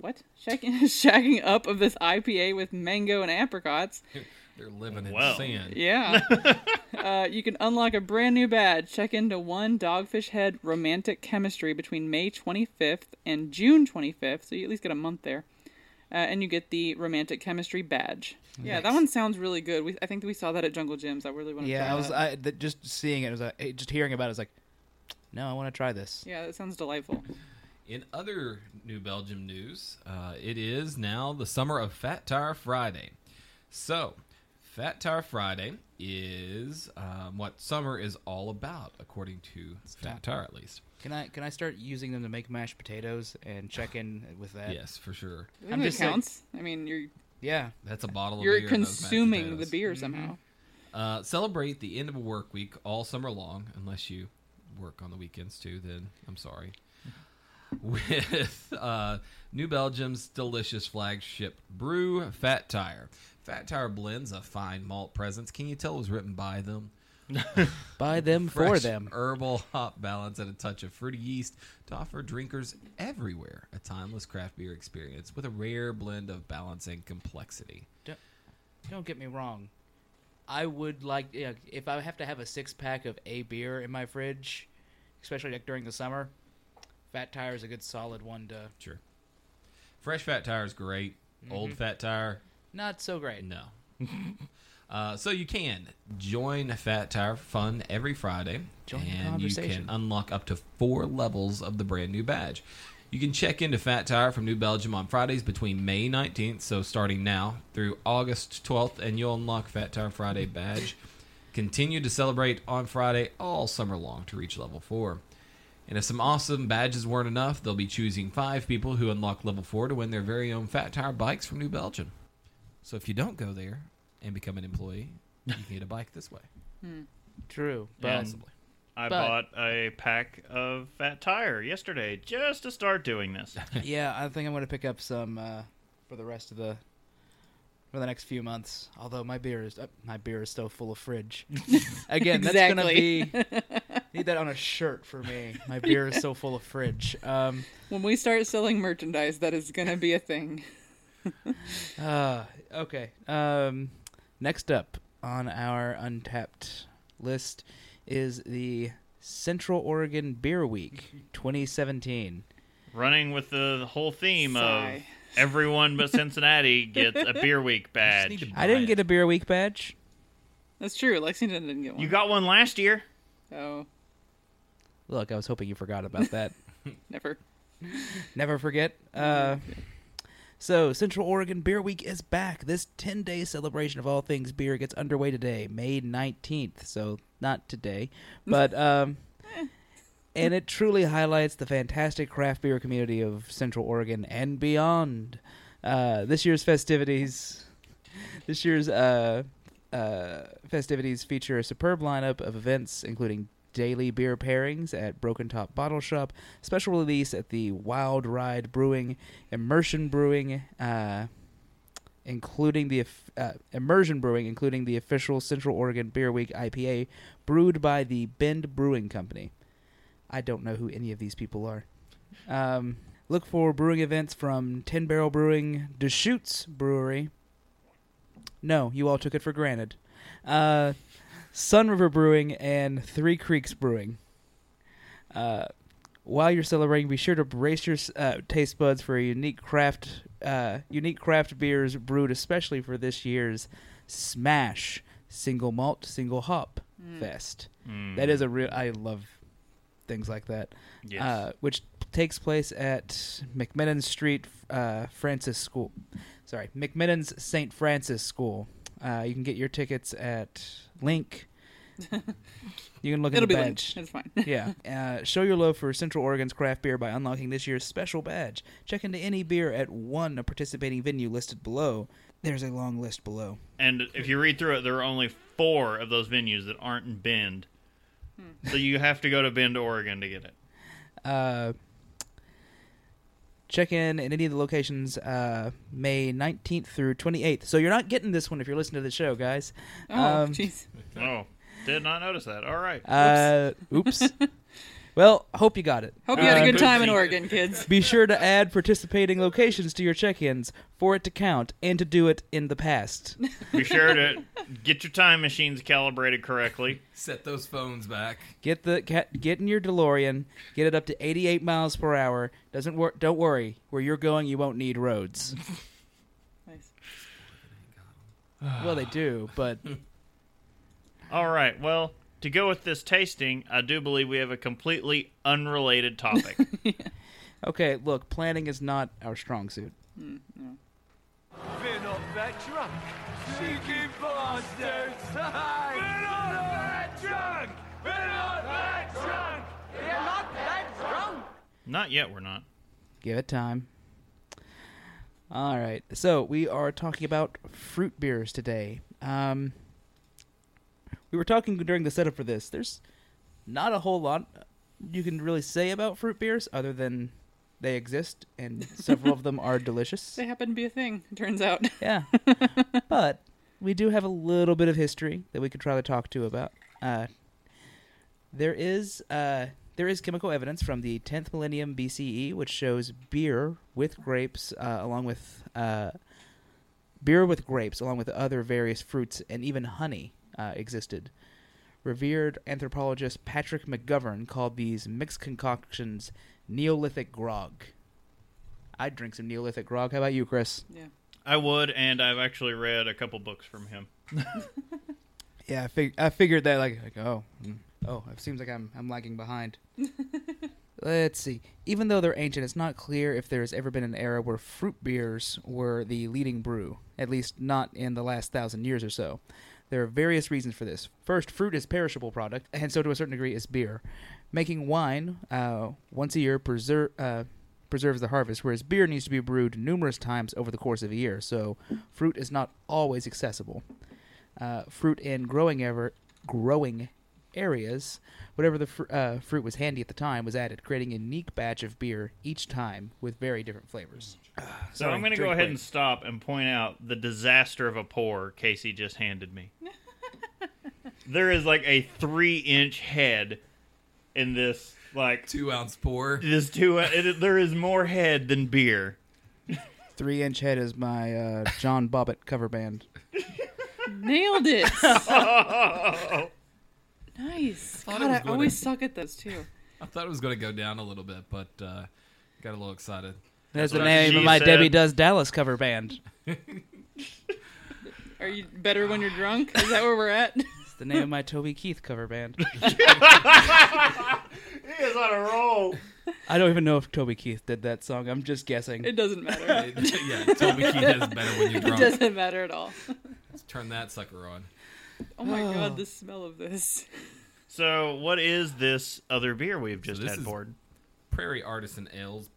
S3: what? Shacking shacking up of this IPA with mango and apricots.
S4: They're living in
S1: Wow.
S4: sin.
S3: Yeah. uh, you can unlock a brand new badge. Check into one Dogfish Head romantic chemistry between May 25th and June 25th, so you at least get a month there. Uh, and you get the romantic chemistry badge. Yeah, that one sounds really good. We, I think that we saw that at Jungle Jim's. I really want to
S2: Yeah,
S3: try
S2: I was. I, th- just seeing it was like, eh, just hearing about it was like, no, I want to try this.
S3: Yeah, that sounds delightful.
S4: In other New Belgium news, uh, it is now the summer of Fat Tire Friday. So, Fat Tire Friday is um, what summer is all about, according to Fat Tire, at least.
S2: Can I can I start using them to make mashed potatoes and check in with that?
S4: Yes, for sure.
S3: I think
S2: I'm
S3: that
S2: just like-
S3: counts. I mean, you're
S2: Yeah.
S4: That's a bottle of
S3: you're
S4: beer. and those mashed
S3: consuming the beer somehow.
S4: Uh, celebrate the end of a work week all summer long, unless you work on the weekends too. Then I'm sorry. With uh, New Belgium's delicious flagship brew, Fat Tire. Fat Tire blends a fine malt presence. Can you tell it was written by them?
S2: by them for them.
S4: Herbal hop balance and a touch of fruity yeast to offer drinkers everywhere a timeless craft beer experience with a rare blend of balance and complexity.
S2: Don't don't get me wrong. I would like yeah, if I have to have a six pack of a beer in my fridge, especially like during the summer. Fat Tire is a good solid one to.
S4: Sure. Fresh Fat Tire is great. Old Fat Tire,
S2: Not so great.
S4: no. uh, so you can join Fat Tire Fun every Friday,
S2: Join
S4: and you can unlock up to four levels of the brand new badge. You can check into Fat Tire from New Belgium on Fridays between May 19th, so starting now, through August 12th, and you'll unlock Fat Tire Friday badge. Continue to celebrate on Friday all summer long to reach level 4. And if some awesome badges weren't enough, they'll be choosing five people who unlock level 4 to win their very own Fat Tire bikes from New Belgium. So if you don't go there and become an employee, you can get a bike this way.
S2: True, but
S4: Possibly.
S1: I
S2: But-
S1: bought a pack of Fat Tire yesterday just to start doing this.
S2: yeah, I think I'm going to pick up some uh, for the rest of the for the next few months. Although my beer is uh, my beer is still full of fridge. Again, that's going to be need that on a shirt for me. My beer is so full of fridge. Um,
S3: When we start selling merchandise, that is going to be a thing.
S2: uh, okay. Um, next up on our Untappd list is the Central Oregon Beer Week 2017.
S1: Running with the whole theme
S3: Sigh.
S1: of everyone but Cincinnati gets a beer week badge.
S4: to-
S2: I didn't
S4: Right.
S2: get a Beer Week badge.
S3: That's true. Lexington didn't get one.
S1: You got one last year.
S3: oh,
S2: Look, I was hoping you forgot about that.
S3: never.
S2: Never forget. Uh, so, Central Oregon Beer Week is back. This 10 day celebration of all things beer gets underway today, May 19th. So, not today, but. Um, and it truly highlights the fantastic craft beer community of Central Oregon and beyond. Uh, this year's festivities. This year's uh, uh, festivities feature a superb lineup of events, including daily beer pairings at Broken Top Bottle Shop, special release at the Wild Ride Brewing, Immersion Brewing, uh, including the uh, Immersion Brewing, including the official Central Oregon Beer Week IPA, brewed by the Bend Brewing Company. I don't know who any of these people are. Um, look for brewing events from Ten Barrel Brewing, Deschutes Brewery. No, you all took it for granted. Uh, Sunriver Brewing and Three Creeks Brewing. Uh, while you're celebrating, be sure to brace your uh, taste buds for a unique craft, uh, unique craft beers brewed especially for this year's Smash Single Malt Single Hop Fest.
S1: Mm.
S2: That is a real. I love things like that.
S1: Yes.
S2: Uh, which takes place at McMinnon's Street uh, Francis School. Sorry, McMinnon's St. Francis School. Uh, you can get your tickets at Link. You can look
S3: It'll
S2: at the
S3: be linked. It's fine.
S2: yeah. Uh, show your love for Central Oregon's craft beer by unlocking this year's special badge. Check into any beer at one of participating venue listed below. There's a long list below.
S1: And if you read through it, there are only four of those venues that aren't in Bend. So you have to go to Bend, Oregon to get it.
S2: Uh, check in at any of the locations uh, May 19th through 28th. So you're not getting this one if you're listening to the show, guys.
S3: Oh,
S2: Um,
S3: jeez.
S1: Oh, did not notice that. All right.
S2: Uh, oops. well, hope you got it.
S3: Hope you had a
S2: Uh,
S3: good time in Oregon, kids.
S2: Be sure to add participating locations to your check-ins for it to count and to do it in the past.
S1: Be sure to get your time machines calibrated correctly.
S4: Set those phones back.
S2: Get the get, get in your DeLorean, get it up to 88 miles per hour. Doesn't work. Don't worry. Where you're going, you won't need roads.
S3: Nice.
S2: well, they do, but
S1: All right. Well, to go with this tasting, I do believe we have a completely unrelated topic.
S2: okay. Look, planning is not our strong suit.
S5: We're not that drunk. Cheeky bastards! We're not that drunk! We're not that drunk! We're not that drunk!
S1: not yet, we're not.
S2: Give it time. All right. So we are talking about fruit beers today. Um, we were talking during the setup for this. There's not a whole lot you can really say about fruit beers other than they exist and several of them are delicious.
S3: They happen to be a thing, it turns out.
S2: Yeah. but we do have a little bit of history that we could try to talk to about. Uh, there is uh, there is chemical evidence from the 10th millennium BCE which shows beer with grapes uh, along with uh, beer with grapes along with other various fruits and even honey uh, existed. Revered anthropologist Patrick McGovern called these mixed concoctions Neolithic grog. I'd drink some Neolithic grog. How about you, Chris?
S3: Yeah.
S1: I would, and I've actually read a couple books from him.
S2: Yeah, I, fig- I figured that like, like oh mm, oh it seems like I'm I'm lagging behind. Let's see. Even though they're ancient, it's not clear if there has ever been an era where fruit beers were the leading brew. At least not in the last thousand years or so. There are various reasons for this. First, fruit is perishable product, and so to a certain degree is beer. Making wine uh, once a year preser- uh, preserves the harvest, whereas beer needs to be brewed numerous times over the course of a year. So, fruit is not always accessible uh, fruit in growing ever growing areas. Whatever the fr- uh, fruit was handy at the time was added, creating a unique batch of beer each time with very different flavors.
S1: So I'm going to go ahead and stop and point out the disaster of a pour Casey just handed me. there is like a three inch head in this, like
S4: Two ounce pour.
S1: this two. It, there is more head than beer.
S2: Three Inch Head is my uh, John Bobbitt cover band.
S3: Nailed it.
S1: Oh,
S3: nice.
S4: thought
S3: God,
S4: it
S3: I
S4: gonna-
S3: always suck at those too.
S4: I thought it was going to go down a little bit, but uh, got a little excited.
S2: That's the name
S1: she
S2: of my
S1: said.
S2: Debbie Does Dallas cover band.
S3: Are you better when you're drunk? Is that where we're at?
S2: It's the name of my Toby Keith cover band.
S1: he is on a roll.
S2: I don't even know if Toby Keith did that song. I'm just guessing.
S3: It doesn't matter.
S4: yeah, Toby Keith is better when you're
S3: It
S4: drunk.
S3: doesn't matter at all.
S4: Let's turn that sucker on.
S3: Oh my god, the smell of this.
S1: So, what is this other beer we've just
S4: this
S1: had
S4: is-
S1: poured?
S4: Prairie Artisan Ale's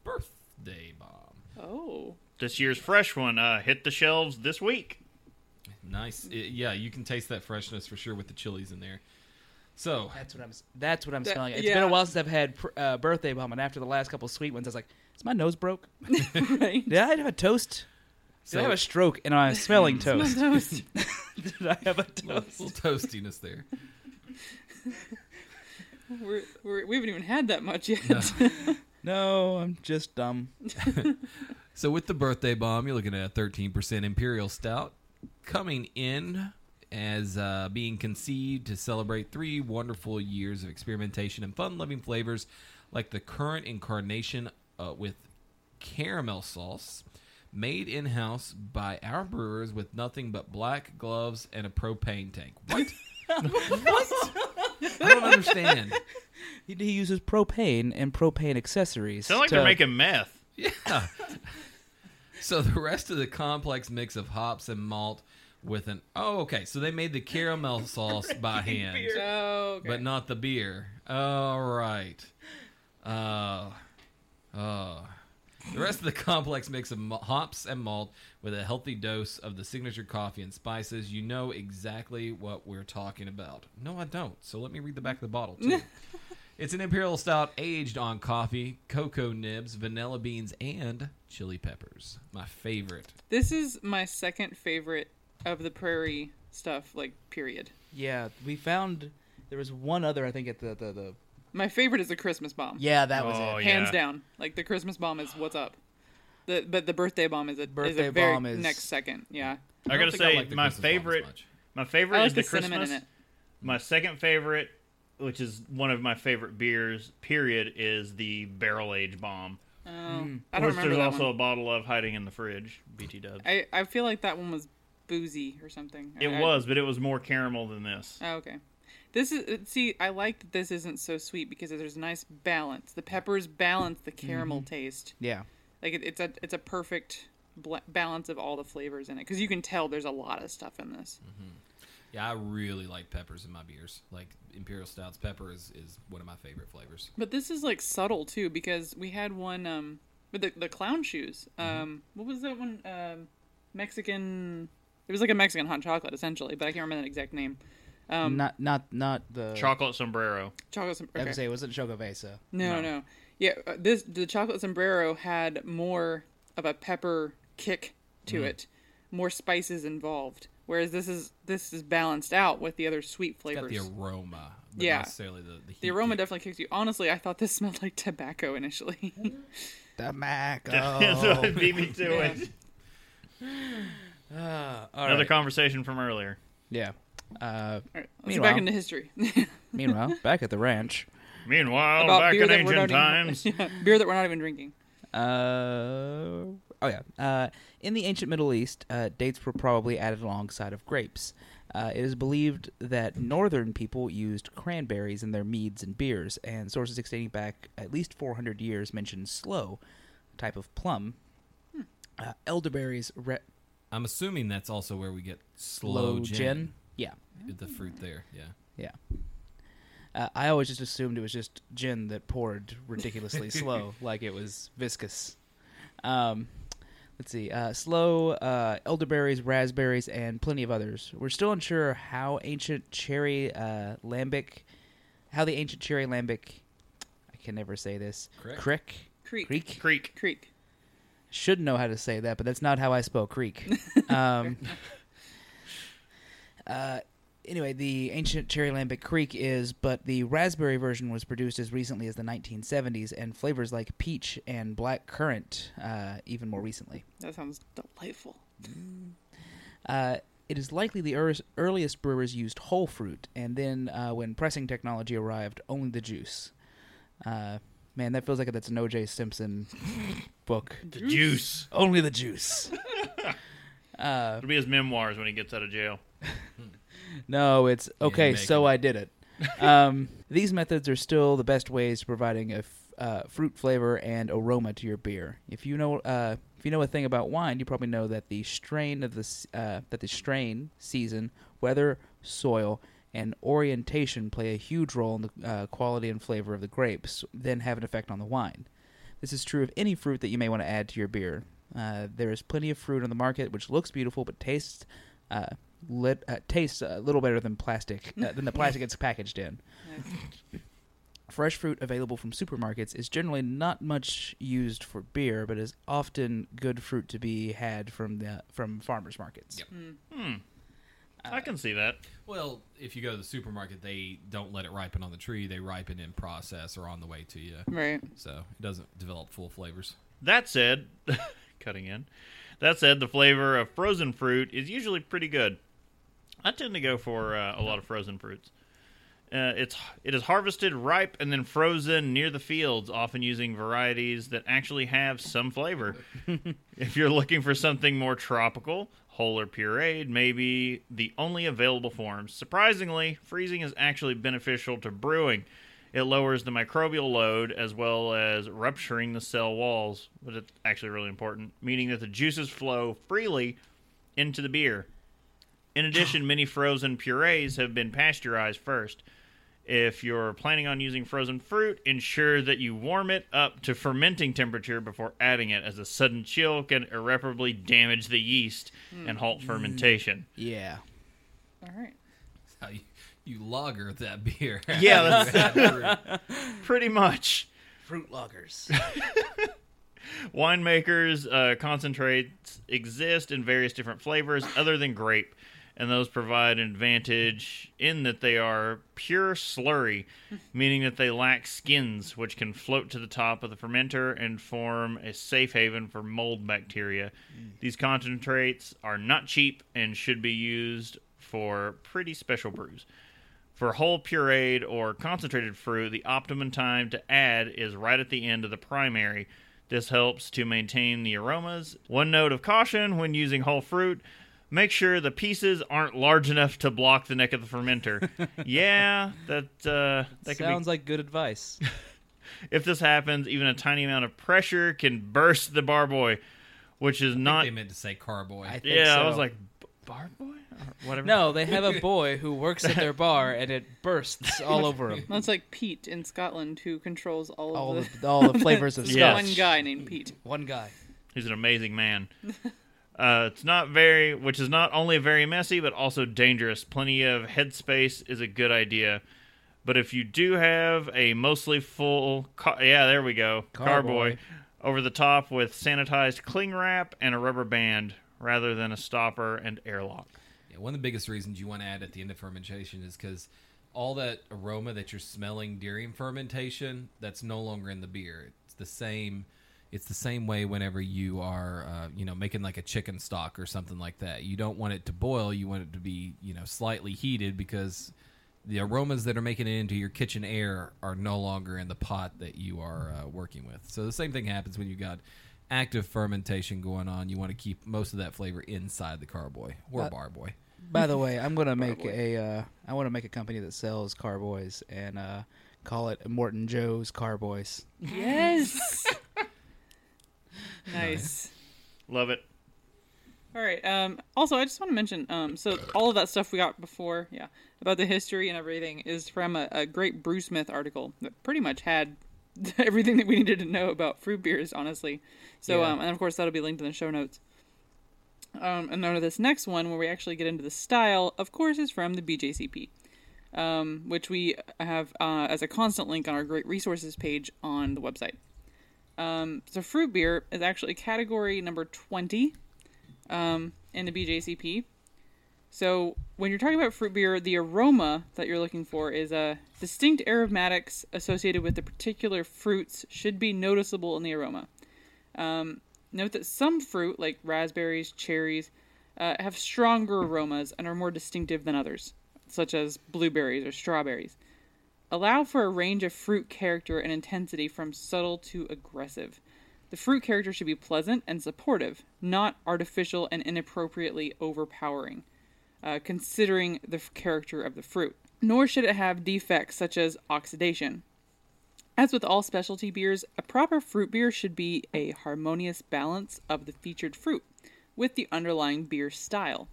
S4: birthday bomb.
S3: Oh.
S1: This year's fresh one uh, hit the shelves this week.
S4: Nice. It- yeah, you can taste that freshness for sure with the chilies in there. So,
S2: That's what I'm. That's what I'm
S3: That-
S2: smelling. It's
S3: yeah.
S2: been a while since I've had pr- uh, birthday bomb, and after the last couple sweet ones, I was like, "Is my nose broke? Did I have a toast? Did I have a stroke and I'm smelling toast?
S3: Toast.
S2: Did I have a
S4: little,
S2: toast?
S4: little toastiness there.
S3: We're, we're, we haven't even had that much yet.
S4: No.
S2: No, I'm just dumb.
S4: So with the birthday bomb, you're looking at a 13% imperial stout coming in as uh, being conceived to celebrate three wonderful years of experimentation and fun-loving flavors, like the current incarnation uh, with caramel sauce, made in-house by our brewers with nothing but black gloves and a propane tank. What? I don't understand.
S2: He, he uses propane and propane accessories.
S1: Sound like
S2: to-
S1: they're making meth.
S4: Yeah. so the rest of the complex mix of hops and malt with an oh okay so they made the caramel sauce by hand
S3: Oh, okay.
S4: but not the beer all right uh uh the rest of the complex mix of hops and malt with a healthy dose of the signature coffee and spices you know exactly what we're talking about no i don't so let me read the back of the bottle too It's an imperial stout aged on coffee, cocoa nibs, vanilla beans, and chili peppers. My favorite.
S3: This is my second favorite of the prairie stuff, like period.
S2: Yeah, we found there was one other. I think at the the, the
S3: My favorite is the Christmas bomb.
S2: yeah that was
S1: Oh,
S2: it.
S1: yeah.
S3: hands down. Like the Christmas bomb is what's up. The but the birthday bomb is a is
S2: Birthday
S3: a very
S2: bomb is-
S3: next second. Yeah,
S1: I
S4: don't
S1: gotta
S4: think I
S1: say,
S4: like
S1: my
S4: Christmas bomb
S1: favorite, my favorite
S3: I like
S1: is
S3: the,
S1: the,
S3: cinnamon
S1: Christmas.
S3: in it.
S1: My second favorite, which is one of my favorite beers, period, is the barrel age bomb.
S3: Oh,
S2: Hmm.
S3: I don't
S1: which
S3: remember
S1: there's
S3: that
S1: also
S3: one.
S1: a bottle of hiding in the fridge. BT Dubs.
S3: I I feel like that one was boozy or something.
S1: it
S3: I- I-
S1: was, but it was more caramel than this.
S3: Oh, okay. This is uh, see. I like that this isn't so sweet because there's a nice balance. The peppers balance the caramel
S1: Mm-hmm.
S3: taste.
S2: Yeah,
S3: Like it, it's a it's a perfect bl- balance of all the flavors in it because you can tell there's a lot of stuff in this.
S4: Yeah, I really like peppers in my beers. Like imperial stouts, pepper is, is one of my favorite flavors.
S3: But this is like subtle too because we had one um with the the clown shoes.
S1: Mm-hmm.
S3: Um, what was that one? Um, Mexican. It was like a Mexican hot chocolate essentially, but I can't remember the exact name. Um,
S2: not not not the
S1: Chocolate sombrero.
S3: chocolate. som-
S2: I was
S3: okay.
S2: gonna say it wasn't Chocovesa.
S3: No, no, Yeah, uh, this the chocolate sombrero had more of a pepper kick to
S1: Mm.
S3: it, more spices involved. Whereas this is this is balanced out with the other sweet
S4: It's got
S3: flavors.
S4: the aroma, but
S3: Yeah.
S4: necessarily the the, heat
S3: the aroma
S4: kick.
S3: definitely kicks you. Honestly, I thought this smelled like tobacco initially.
S2: Tobacco.
S1: That's what beat me to
S3: Yeah.
S1: it.
S2: All
S1: Another
S2: right.
S1: conversation from earlier.
S2: yeah. Uh,
S3: All right, let's
S2: Meanwhile-
S3: back into history.
S2: meanwhile, back at the ranch.
S1: Meanwhile,
S3: About
S1: back
S3: beer
S1: in
S3: that we're
S1: ancient
S3: not
S1: times,
S3: even, beer that we're not even drinking.
S2: Uh, oh yeah. Uh, in the ancient Middle East, uh, dates were probably added alongside of grapes. Uh, it is believed that northern people used cranberries in their meads and beers, and sources extending back at least 400 years mention sloe, a type of plum. Uh, elderberries, re-
S4: I'm assuming that's also where we get slow
S2: low
S4: gin.
S2: gin. Yeah,
S4: The fruit there, yeah.
S2: yeah. Uh, I always just assumed it was just gin that poured ridiculously slow, like it was viscous. Um, let's see. Uh, slow, uh, elderberries, raspberries, and plenty of others. We're still unsure how ancient cherry uh, lambic, how the ancient cherry lambic, I can never say this.
S4: Crick?
S2: Crick.
S3: Creek.
S2: Creek.
S1: Creek.
S3: Creek.
S2: Should know how to say that, but that's not how I spell creek. um, uh, anyway, the ancient cherry lambic kriek is, but the raspberry version was produced as recently as the 1970s, and flavors like peach and black currant uh, even more recently.
S3: That sounds delightful.
S2: Uh, it is likely the ear- earliest brewers used whole fruit, and then uh, when pressing technology arrived, only the juice. Uh, man, that feels like that's an O.J. Simpson book.
S1: The juice.
S2: Only the juice. uh,
S1: It'll be his memoirs when he gets out of jail.
S2: no, it's okay. so
S4: it.
S2: I did it. Um, these methods are still the best ways to providing a f- uh, fruit flavor and aroma to your beer. If you know, uh, if you know a thing about wine, you probably know that the strain of the s- uh, that the strain, season, weather, soil, and orientation play a huge role in the uh, quality and flavor of the grapes, then have an effect on the wine. This is true of any fruit that you may want to add to your beer. Uh, there is plenty of fruit on the market which looks beautiful but tastes uh, lit, uh, tastes a little better than plastic uh, than the plastic it's packaged in. Fresh fruit available from supermarkets is generally not much used for beer, but is often good fruit to be had from the from farmers markets.
S4: Yep.
S1: Hmm. I can see that.
S4: Well, if you go to the supermarket, they don't let it ripen on the tree. They ripen in process or on the way to you.
S3: Right.
S4: So it doesn't develop full flavors.
S1: That said, cutting in. That said, the flavor of frozen fruit is usually pretty good. I tend to go for uh, a lot of frozen fruits. Uh, it's it is harvested ripe and then frozen near the fields, often using varieties that actually have some flavor. if you're looking for something more tropical, Whole or pureed may be the only available forms. Surprisingly, freezing is actually beneficial to brewing. It lowers the microbial load as well as rupturing the cell walls, but it's actually really important, meaning that the juices flow freely into the beer. In addition, many frozen purees have been pasteurized first. If you're planning on using frozen fruit, ensure that you warm it up to fermenting temperature before adding it, as a sudden chill can irreparably damage the yeast and halt fermentation.
S2: Yeah.
S3: All right.
S4: That's how you, you lager that beer.
S1: Yeah, that's pretty much.
S2: Fruit loggers.
S1: Winemakers uh, concentrates exist in various different flavors other than grape, and those provide an advantage in that they are pure slurry, meaning that they lack skins, which can float to the top of the fermenter and form a safe haven for mold bacteria. Mm. These concentrates are not cheap and should be used for pretty special brews. For whole pureed or concentrated fruit, the optimum time to add is right at the end of the primary. This helps to maintain the aromas. One note of caution when using whole fruit make sure the pieces aren't large enough to block the neck of the fermenter. yeah, that uh, that
S2: Sounds
S1: be.
S2: like good advice.
S1: If this happens, even a tiny amount of pressure can burst the barboy, which is
S4: I think
S1: not.
S4: they meant to say carboy.
S2: I think
S1: Yeah, I was like, "B- barboy, whatever.
S2: No, they have a boy who works at their bar and it bursts all over him.
S3: That's like Pete in Scotland who controls all,
S2: All
S3: of the,
S2: the all the flavors of
S3: There's
S1: Yes.
S3: One guy named Pete.
S2: One guy.
S1: He's an amazing man. Uh, it's not very, which is not only very messy, but also dangerous. Plenty of headspace is a good idea. But if you do have a mostly full, car- yeah, there we go, carboy,
S2: Carboy.
S1: over the top with sanitized cling wrap and a rubber band rather than a stopper and airlock.
S4: Yeah, one of the biggest reasons you want to add at the end of fermentation is because all that aroma that you're smelling during fermentation that's no longer in the beer. It's the same. It's the same way whenever you are, uh, you know, making like a chicken stock or something like that. You don't want it to boil. You want it to be, you know, slightly heated because the aromas that are making it into your kitchen air are no longer in the pot that you are uh, working with. So the same thing happens when you've got active fermentation going on. You want to keep most of that flavor inside the carboy or
S2: But-
S4: barboy.
S2: By the way, I'm gonna make a uh, I want to make a company that sells carboys and uh, call it Morton Joe's Carboys.
S3: Yes. nice.
S1: Love it.
S3: All right. Um, also, I just want to mention, um, so all of that stuff we got before, yeah, about the history and everything is from a, a great Brewsmith article that pretty much had everything that we needed to know about fruit beers, honestly. So,
S2: Yeah.
S3: um, and of course, that'll be linked in the show notes. Um, and then this next one, where we actually get into the style, of course, is from the BJCP, um, which we have uh, as a constant link on our great resources page on the website. Um, so, fruit beer is actually category number 20 um, in the BJCP. So when you're talking about fruit beer, the aroma that you're looking for is a distinct aromatics associated with the particular fruits should be noticeable in the aroma. Um, note that some fruit, like raspberries, cherries, uh, have stronger aromas and are more distinctive than others, such as blueberries or strawberries. Allow for a range of fruit character and intensity from subtle to aggressive. The fruit character should be pleasant and supportive, not artificial and inappropriately overpowering, uh, considering the f- character of the fruit. Nor should it have defects such as oxidation. As with all specialty beers, a proper fruit beer should be a harmonious balance of the featured fruit with the underlying beer style.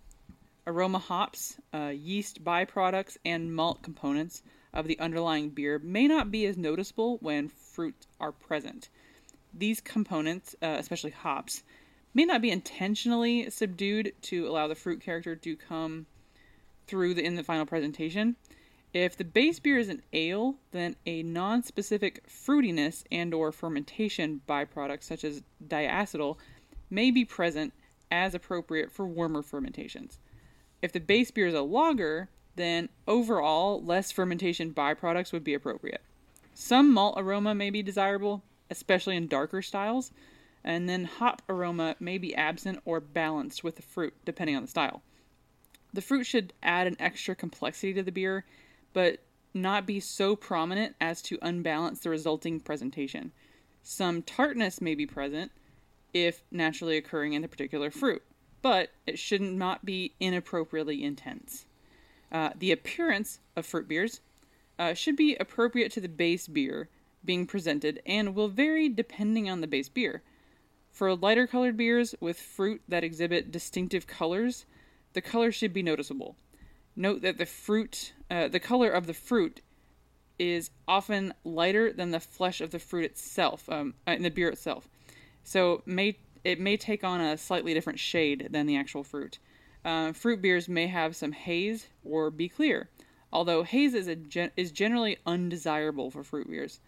S3: Aroma hops, uh, yeast byproducts, and malt components of the underlying beer may not be as noticeable when fruits are present. These components, uh, especially hops, may not be intentionally subdued to allow the fruit character to come through the, in the final presentation. If the base beer is an ale, then a non-specific fruitiness and or fermentation byproducts such as diacetyl may be present as appropriate for warmer fermentations. If the base beer is a lager, then overall less fermentation byproducts would be appropriate. Some malt aroma may be desirable, especially in darker styles, and then hop aroma may be absent or balanced with the fruit, depending on the style. The fruit should add an extra complexity to the beer, but not be so prominent as to unbalance the resulting presentation. Some tartness may be present if naturally occurring in the particular fruit. but it should not be inappropriately intense. Uh, the appearance of fruit beers uh, should be appropriate to the base beer being presented and will vary depending on the base beer. For lighter colored beers with fruit that exhibit distinctive colors, the color should be noticeable. Note that the fruit, uh, the color of the fruit, is often lighter than the flesh of the fruit itself, um, uh, in the beer itself. So may it may take on a slightly different shade than the actual fruit. Uh, fruit beers may have some haze or be clear, although haze is a gen- is generally undesirable for fruit beers.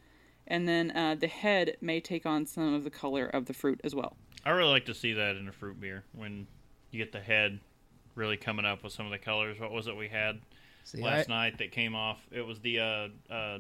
S3: And then uh, the head may take on some of the color of the fruit as well.
S1: I really like to see that in a fruit beer when you get the head really coming up with some of the colors. What was it we had
S2: See,
S1: last
S2: I-
S1: night that came off? It was the uh, uh,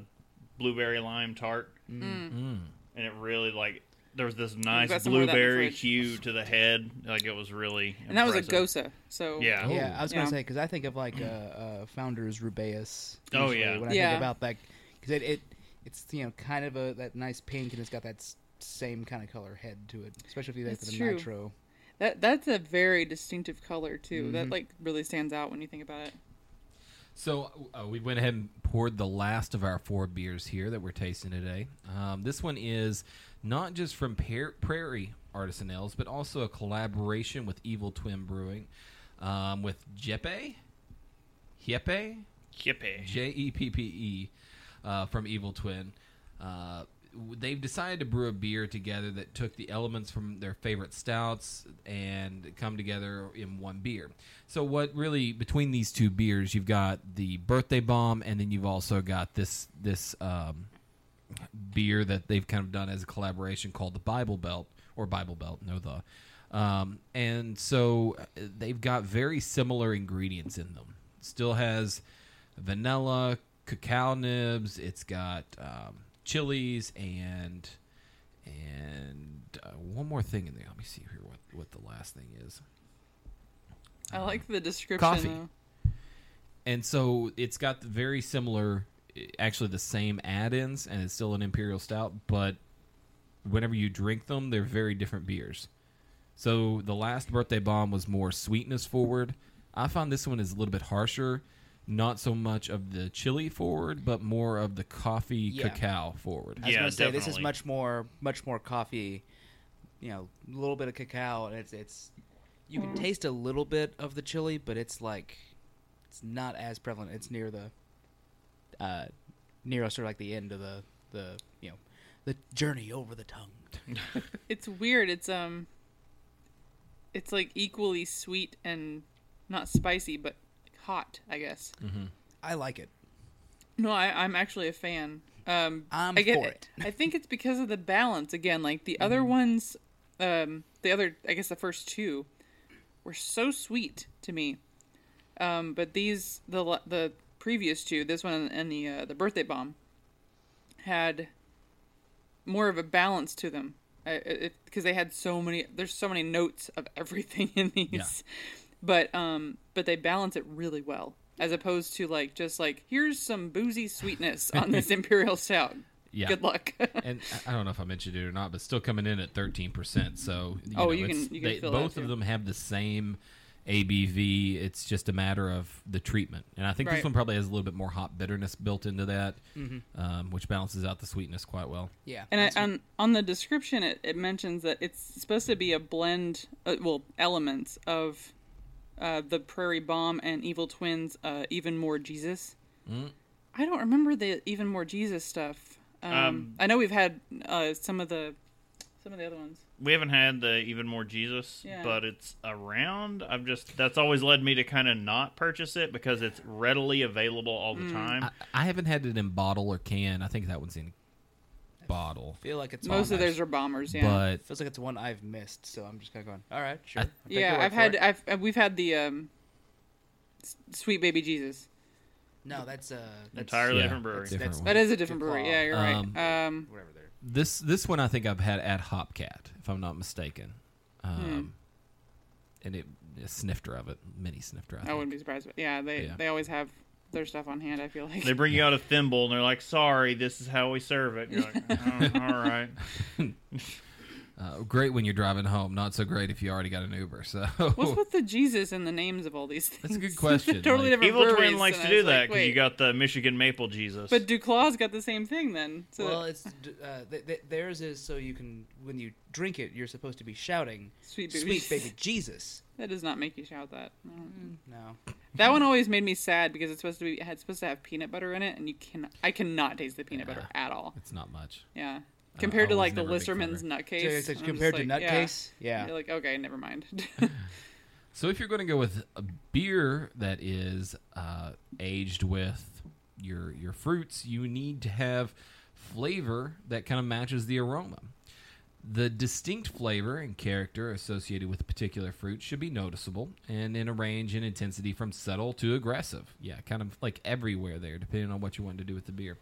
S1: blueberry lime tart,
S4: Mm.
S1: and it really like there was this nice
S3: got some more of that in the
S1: blueberry hue to the head. Like it was really
S3: And that was a
S1: impressive.
S3: gose. So
S1: Yeah.
S2: Yeah, I was gonna
S3: Yeah.
S2: say because I think of like uh, uh, Founders Rubeus.
S1: Oh, yeah.
S2: when I
S3: Yeah.
S2: think about that because it, it it's you know kind of a that nice pink and it's got that s- same kind of color head to it, especially if you think
S3: That's
S2: of the
S3: true.
S2: nitro.
S3: that that's a very distinctive color too.
S2: Mm-hmm.
S3: That like really stands out when you think about it.
S4: So uh, we went ahead and poured the last of our four beers here that we're tasting today. Um, this one is not just from Par- Prairie Artisan Ales, but also a collaboration with Evil Twin Brewing, um, with Jeppe, Jeppe,
S1: Yippee.
S4: J E P P E, uh, from Evil Twin. Uh, they've decided to brew a beer together that took the elements from their favorite stouts and come together in one beer. So, what really between these two beers, you've got the Birthday Bomb, and then you've also got this this um, beer that they've kind of done as a collaboration called the Bible Belt or Bible Belt, no the. Um, and so uh, they've got very similar ingredients in them. Still has vanilla, cacao nibs. It's got um, chilies and and uh, one more thing in there. Let me see here what what the last thing is.
S3: I like the description.
S4: Coffee.
S3: Though.
S4: And so it's got the very similar, actually the same add-ins, and it's still an imperial stout. But whenever you drink them, they're very different beers. So the last birthday bomb was more sweetness forward. I found this one is a little bit harsher, not so much of the chili forward, but more of the coffee
S2: Yeah.
S4: cacao forward.
S2: I was
S1: Yeah,
S2: gonna say this is much more much more coffee. You know, a little bit of cacao, and it's it's you can mm. taste a little bit of the chili, but it's like it's not as prevalent. It's near the uh near sort of like the end of the the you know the journey over the tongue.
S3: It's weird. It's um, it's like equally sweet and not spicy, but hot. I guess.
S2: I like it.
S3: No, I, I'm actually a fan. Um,
S2: I'm
S3: I get,
S2: for it.
S3: I think it's because of the balance. Again, like the other ones, um, the other, I guess the first two, were so sweet to me. Um, but these, the the previous two, this one and the uh, the birthday bomb, had more of a balance to them. Because they had so many, there's so many notes of everything in these,
S4: Yeah.
S3: but um, but they balance it really well, as opposed to like just like here's some boozy sweetness on this imperial stout.
S4: Yeah.
S3: Good luck.
S4: and I- don't know if I mentioned it or not, but still coming in at thirteen percent. So you
S3: Oh,
S4: know,
S3: you can- you can
S4: they,
S3: feel
S4: both of them have the same ABV. It's just a matter of the treatment, and I think this one probably has a little bit more hop bitterness built into that,
S3: Mm-hmm.
S4: um, which balances out the sweetness quite well.
S2: Yeah,
S3: And I, on on the description, it, it mentions that it's supposed to be a blend, uh, well, elements of uh, the Prairie Bomb and Evil Twins, uh, even more Jesus.
S4: Mm.
S3: I don't remember the even more Jesus stuff. Um,
S1: Um,
S3: I know we've had uh, some of the some of the other ones.
S1: We haven't had the even more Jesus,
S3: Yeah.
S1: but it's around. I've just that's always led me to kind of not purchase it because it's readily available all
S3: Mm.
S1: the time.
S4: I, I haven't had it in bottle or can. I think that one's in bottle,
S2: feel like it's
S3: Most
S2: one
S3: of theirs
S2: I've-
S3: are bombers, yeah.
S4: but
S2: feels like it's one I've missed. So I'm just kind of going. All right, sure.
S4: I-
S2: I'll take your
S3: yeah, I've had
S2: it."
S3: I've uh, we've had the um, Sweet Baby Jesus.
S2: no. That's uh, that's
S1: Entirely
S4: Yeah,
S1: different brewery.
S2: that's-
S4: Different
S2: that's.
S3: That is a different brewery. Yeah, you're
S4: Um,
S3: right. Um,
S2: whatever there.
S4: This this one I think I've had at Hopcat, if I'm not mistaken. Um,
S3: Hmm.
S4: And it a snifter of it, mini snifter. I,
S3: I
S4: think.
S3: wouldn't be surprised. But yeah, they
S4: Yeah.
S3: they always have their stuff on hand. I feel like
S1: They bring you out a thimble and they're like, "Sorry, this is how we serve it." You're like, oh, "All right."
S4: Uh, great when you're driving home. Not so great if you already got an Uber. So
S3: What's with the Jesus in the names of all these things?
S4: That's a good question.
S3: totally
S4: Like-
S3: different.
S1: Evil Twin likes to do
S3: was
S1: that
S3: like,
S1: you got the Michigan Maple Jesus.
S3: But Duclaw's got the same thing then. So
S2: well, it's uh, th- th- theirs is so you can when you drink it, you're supposed to be shouting,
S3: sweet baby.
S2: "Sweet baby Jesus."
S3: That does not make you shout that. No.
S2: No,
S3: That one always made me sad because it's supposed to be it's supposed to have peanut butter in it, and you can I cannot taste the peanut butter at all.
S4: it's not much.
S3: Yeah,
S4: I
S3: compared to like the
S4: never a big Listermann's
S3: nutcase.
S2: So it's
S3: I'm
S2: compared to
S3: like,
S2: Nutcase,
S3: Yeah.
S2: yeah.
S3: You're like okay, never mind.
S4: So if you're going to go with a beer that is uh, aged with your your fruits, you need to have flavor that kind of matches the aroma. The distinct flavor and character associated with a particular fruit should be noticeable and in a range in intensity from subtle to aggressive. Yeah, kind of like everywhere there, depending on what you want to do with the beer.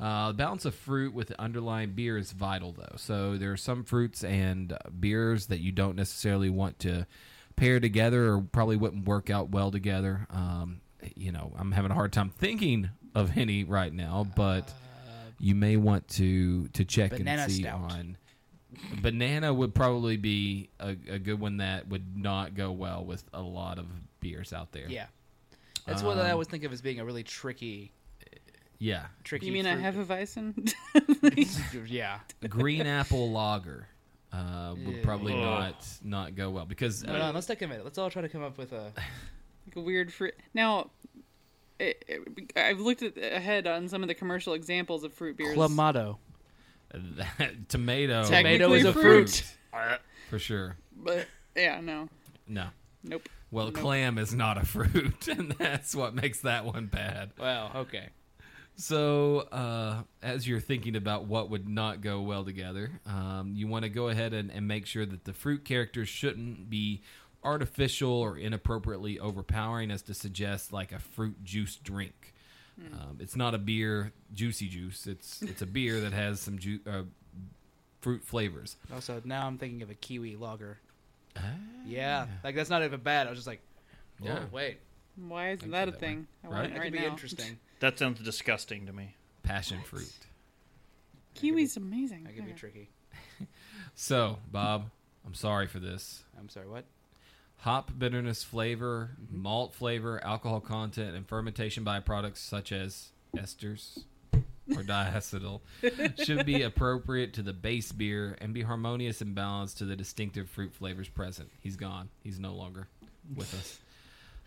S4: Uh, the balance of fruit with the underlying beer is vital, though. So there are some fruits and beers that you don't necessarily want to pair together, or probably wouldn't work out well together. Um, you know, I'm having a hard time thinking of any right now, but you may want to to check and see
S2: stout.
S4: on. Banana would probably be a, a good one that would not go well with a lot of beers out there.
S2: yeah. That's what I
S4: Um,
S2: always think of as being a really tricky,
S4: yeah.
S2: tricky.
S3: you mean I have a
S2: fruit.
S3: Hefeweizen?
S2: yeah.
S4: green apple lager uh, would
S2: Yeah.
S4: probably
S1: Ugh.
S4: not not go well because
S2: Hold on, let's take a minute. Let's all try to come up with a.
S3: like a weird fruit. Now, it, it, I've looked at, ahead on some of the commercial examples of fruit beers.
S2: Clamato.
S4: tomato
S2: Tomato is a
S3: fruit.
S2: fruit.
S4: for sure.
S3: but yeah, no,
S4: No.
S3: nope.
S4: Well,
S3: Nope.
S4: clam is not a fruit, and that's what makes that one bad.
S2: Wow. Okay.
S4: So, uh, as you're thinking about what would not go well together, um, you want to go ahead and, and make sure that the fruit characters shouldn't be artificial or inappropriately overpowering as to suggest like a fruit juice drink. Um, it's not a beer, juicy juice. It's it's a beer that has some ju- uh, fruit flavors.
S2: Also, now I'm thinking of a kiwi lager.
S4: Ah.
S2: Yeah, like that's not even bad. I was just like, oh
S4: Yeah.
S2: wait,
S3: Why isn't
S4: Think
S3: that a
S4: that way.
S3: thing? I
S4: Right?
S3: want
S2: that
S3: it
S2: could
S3: right
S2: be
S3: now.
S2: interesting.
S1: that sounds disgusting to me.
S4: Passion fruit.
S3: Kiwi's amazing.
S2: That could be tricky.
S4: So, Bob, I'm sorry for this.
S2: I'm sorry. What?
S4: Hop bitterness flavor, mm-hmm. malt flavor, alcohol content, and fermentation byproducts such as esters or diacetyl should be appropriate to the base beer and be harmonious and balanced to the distinctive fruit flavors present. He's gone. He's no longer with us.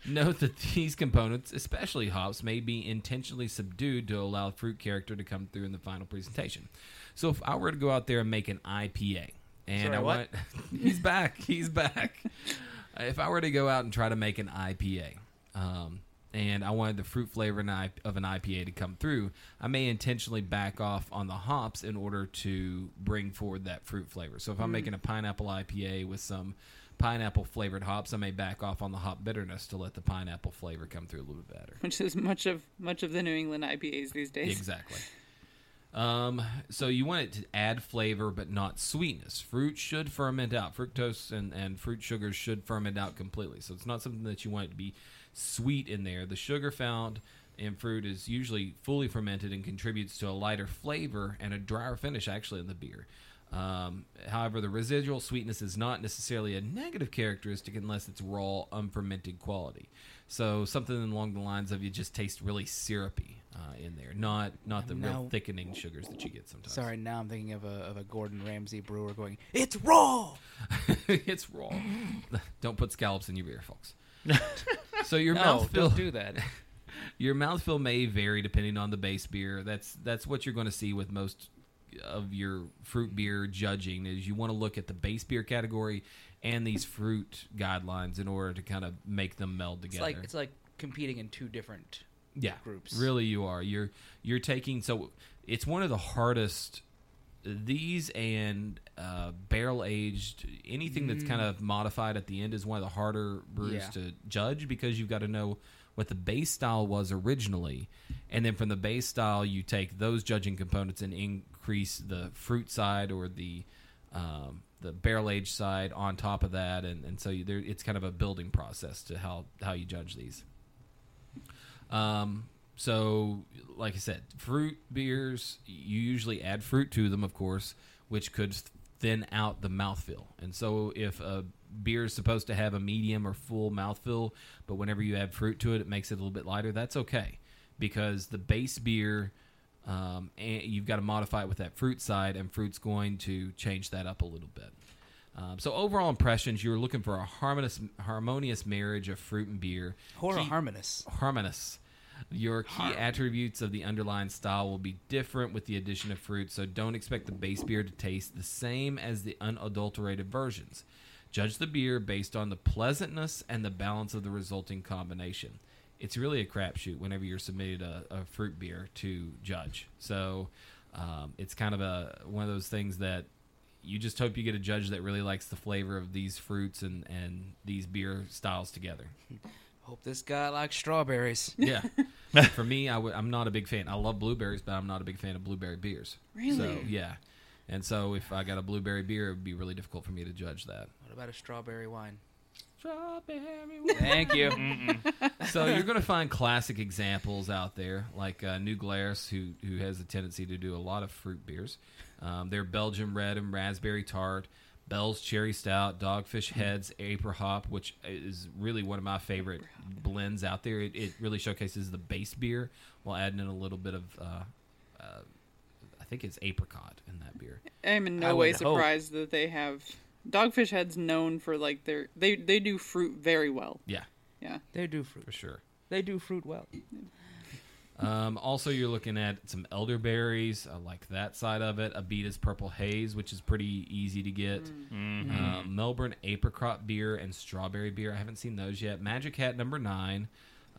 S4: Note that these components, especially hops, may be intentionally subdued to allow fruit character to come through in the final presentation. So if I were to go out there and make an IPA, and
S2: Sorry,
S4: I
S2: what?
S4: want he's back, he's back. if I were to go out and try to make an IPA, um, and I wanted the fruit flavor of an IPA to come through, I may intentionally back off on the hops in order to bring forward that fruit flavor. So if I'm making a pineapple IPA with some pineapple flavored hops, I may back off on the hop bitterness to let the pineapple flavor come through a little bit better.
S3: Which is much of much of the New England IPAs these days.
S4: Exactly. Um, so you want it to add flavor but not sweetness. Fruit should ferment out. Fructose and, and fruit sugars should ferment out completely. So it's not something that you want it to be sweet in there. The sugar found in fruit is usually fully fermented and contributes to a lighter flavor and a drier finish actually in the beer. Um, however, the residual sweetness is not necessarily a negative characteristic unless it's raw, unfermented quality. So something along the lines of you just taste really syrupy uh, in there, not not the real thickening sugars that you get sometimes.
S2: Sorry, now I'm thinking of a of a Gordon Ramsay brewer going, "It's raw."
S4: it's raw. don't put scallops in your beer, folks. so your
S2: No,
S4: mouthfeel
S2: don't do that.
S4: your mouthfeel may vary depending on the base beer. That's that's what you're going to see with most of your fruit beer judging is you want to look at the base beer category and these fruit guidelines in order to kind of make them meld together.
S2: It's like it's like competing in two different.
S4: yeah,
S2: groups.
S4: Really, you are. You're you're taking so it's one of the hardest. These and uh, barrel aged anything that's kind of modified at the end is one of the harder brews
S2: Mm. Yeah.
S4: to judge because you've got to know what the base style was originally, and then from the base style you take those judging components and increase the fruit side or the um, the barrel age side on top of that, and, and so you, there, it's kind of a building process to how how you judge these. Um, so, like I said, fruit beers, you usually add fruit to them, of course, which could thin out the mouthfeel. And so if a beer is supposed to have a medium or full mouthfeel, but whenever you add fruit to it, it makes it a little bit lighter, that's okay. Because the base beer, um, and you've got to modify it with that fruit side, and fruit's going to change that up a little bit. Um, so overall impressions, you're looking for a harmonious, harmonious marriage of fruit and beer.
S2: Horror
S4: Key-
S2: harmonious.
S4: harmonious. Your key attributes of the underlying style will be different with the addition of fruit, so don't expect the base beer to taste the same as the unadulterated versions. Judge the beer based on the pleasantness and the balance of the resulting combination. It's really a crapshoot whenever you're submitted a, a fruit beer to judge. So um, it's kind of a one of those things that you just hope you get a judge that really likes the flavor of these fruits and, and these beer styles together.
S2: Hope this guy likes strawberries.
S4: Yeah. For me, I w- I'm not a big fan. I love blueberries, but I'm not a big fan of blueberry beers.
S3: Really?
S4: So, yeah. And so if I got a blueberry beer, it would be really difficult for me to judge that.
S2: What about a strawberry wine?
S4: Strawberry
S2: Thank you.
S4: so you're going to find classic examples out there, like uh, New Glarus, who who has a tendency to do a lot of fruit beers. Um, they're Belgian red and raspberry tart, Bell's cherry stout, Dogfish Heads apricot, which is really one of my favorite blends out there. It, it really showcases the base beer while adding in a little bit of, uh, uh, I think it's apricot in that beer.
S3: I'm in no way
S2: would hope.
S3: surprised that they have Dogfish Head's known for like their they they do fruit very well.
S4: Yeah,
S3: Yeah.
S2: They do fruit.
S4: for sure.
S2: They do fruit well.
S4: Um, also, you're looking at some elderberries, I like that side of it. Abita's Purple Haze, which is pretty easy to get. Um, Melbourn Apricot Beer and Strawberry Beer. I haven't seen those yet. Magic Hat number nine.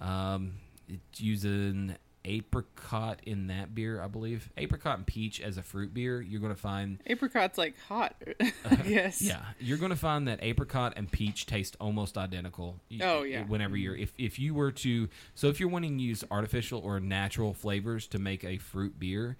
S4: Um, it's using apricot in that beer, I believe. Apricot and peach as a fruit beer. You're going to find
S3: Apricot's like hot. Yes. guess.
S4: yeah, you're going to find that apricot and peach taste almost identical.
S3: Oh, yeah.
S4: Whenever you're, if if you were to, so if you're wanting to use artificial or natural flavors to make a fruit beer,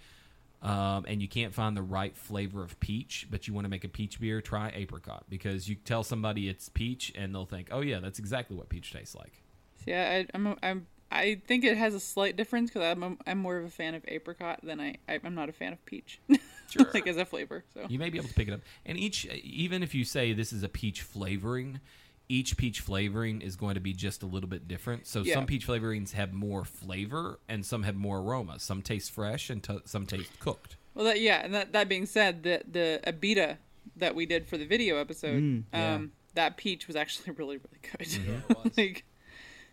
S4: um, and you can't find the right flavor of peach, but you want to make a peach beer, try apricot because you tell somebody it's peach and they'll think, oh yeah, that's exactly what peach tastes like.
S3: Yeah, I, I'm I'm I think it has a slight difference because I'm a, I'm more of a fan of apricot than I, I I'm not a fan of peach.
S4: Sure.
S3: like as a flavor. So
S4: You may be able to pick it up. And each, even if you say this is a peach flavoring, each peach flavoring is going to be just a little bit different. So
S3: Yeah.
S4: some peach flavorings have more flavor, and some have more aroma. Some taste fresh, and t- some taste cooked.
S3: well that yeah. And that that being said, the the Abita that we did for the video episode,
S2: Mm, yeah.
S3: um, that peach was actually really really good.
S2: Mm-hmm.
S3: like,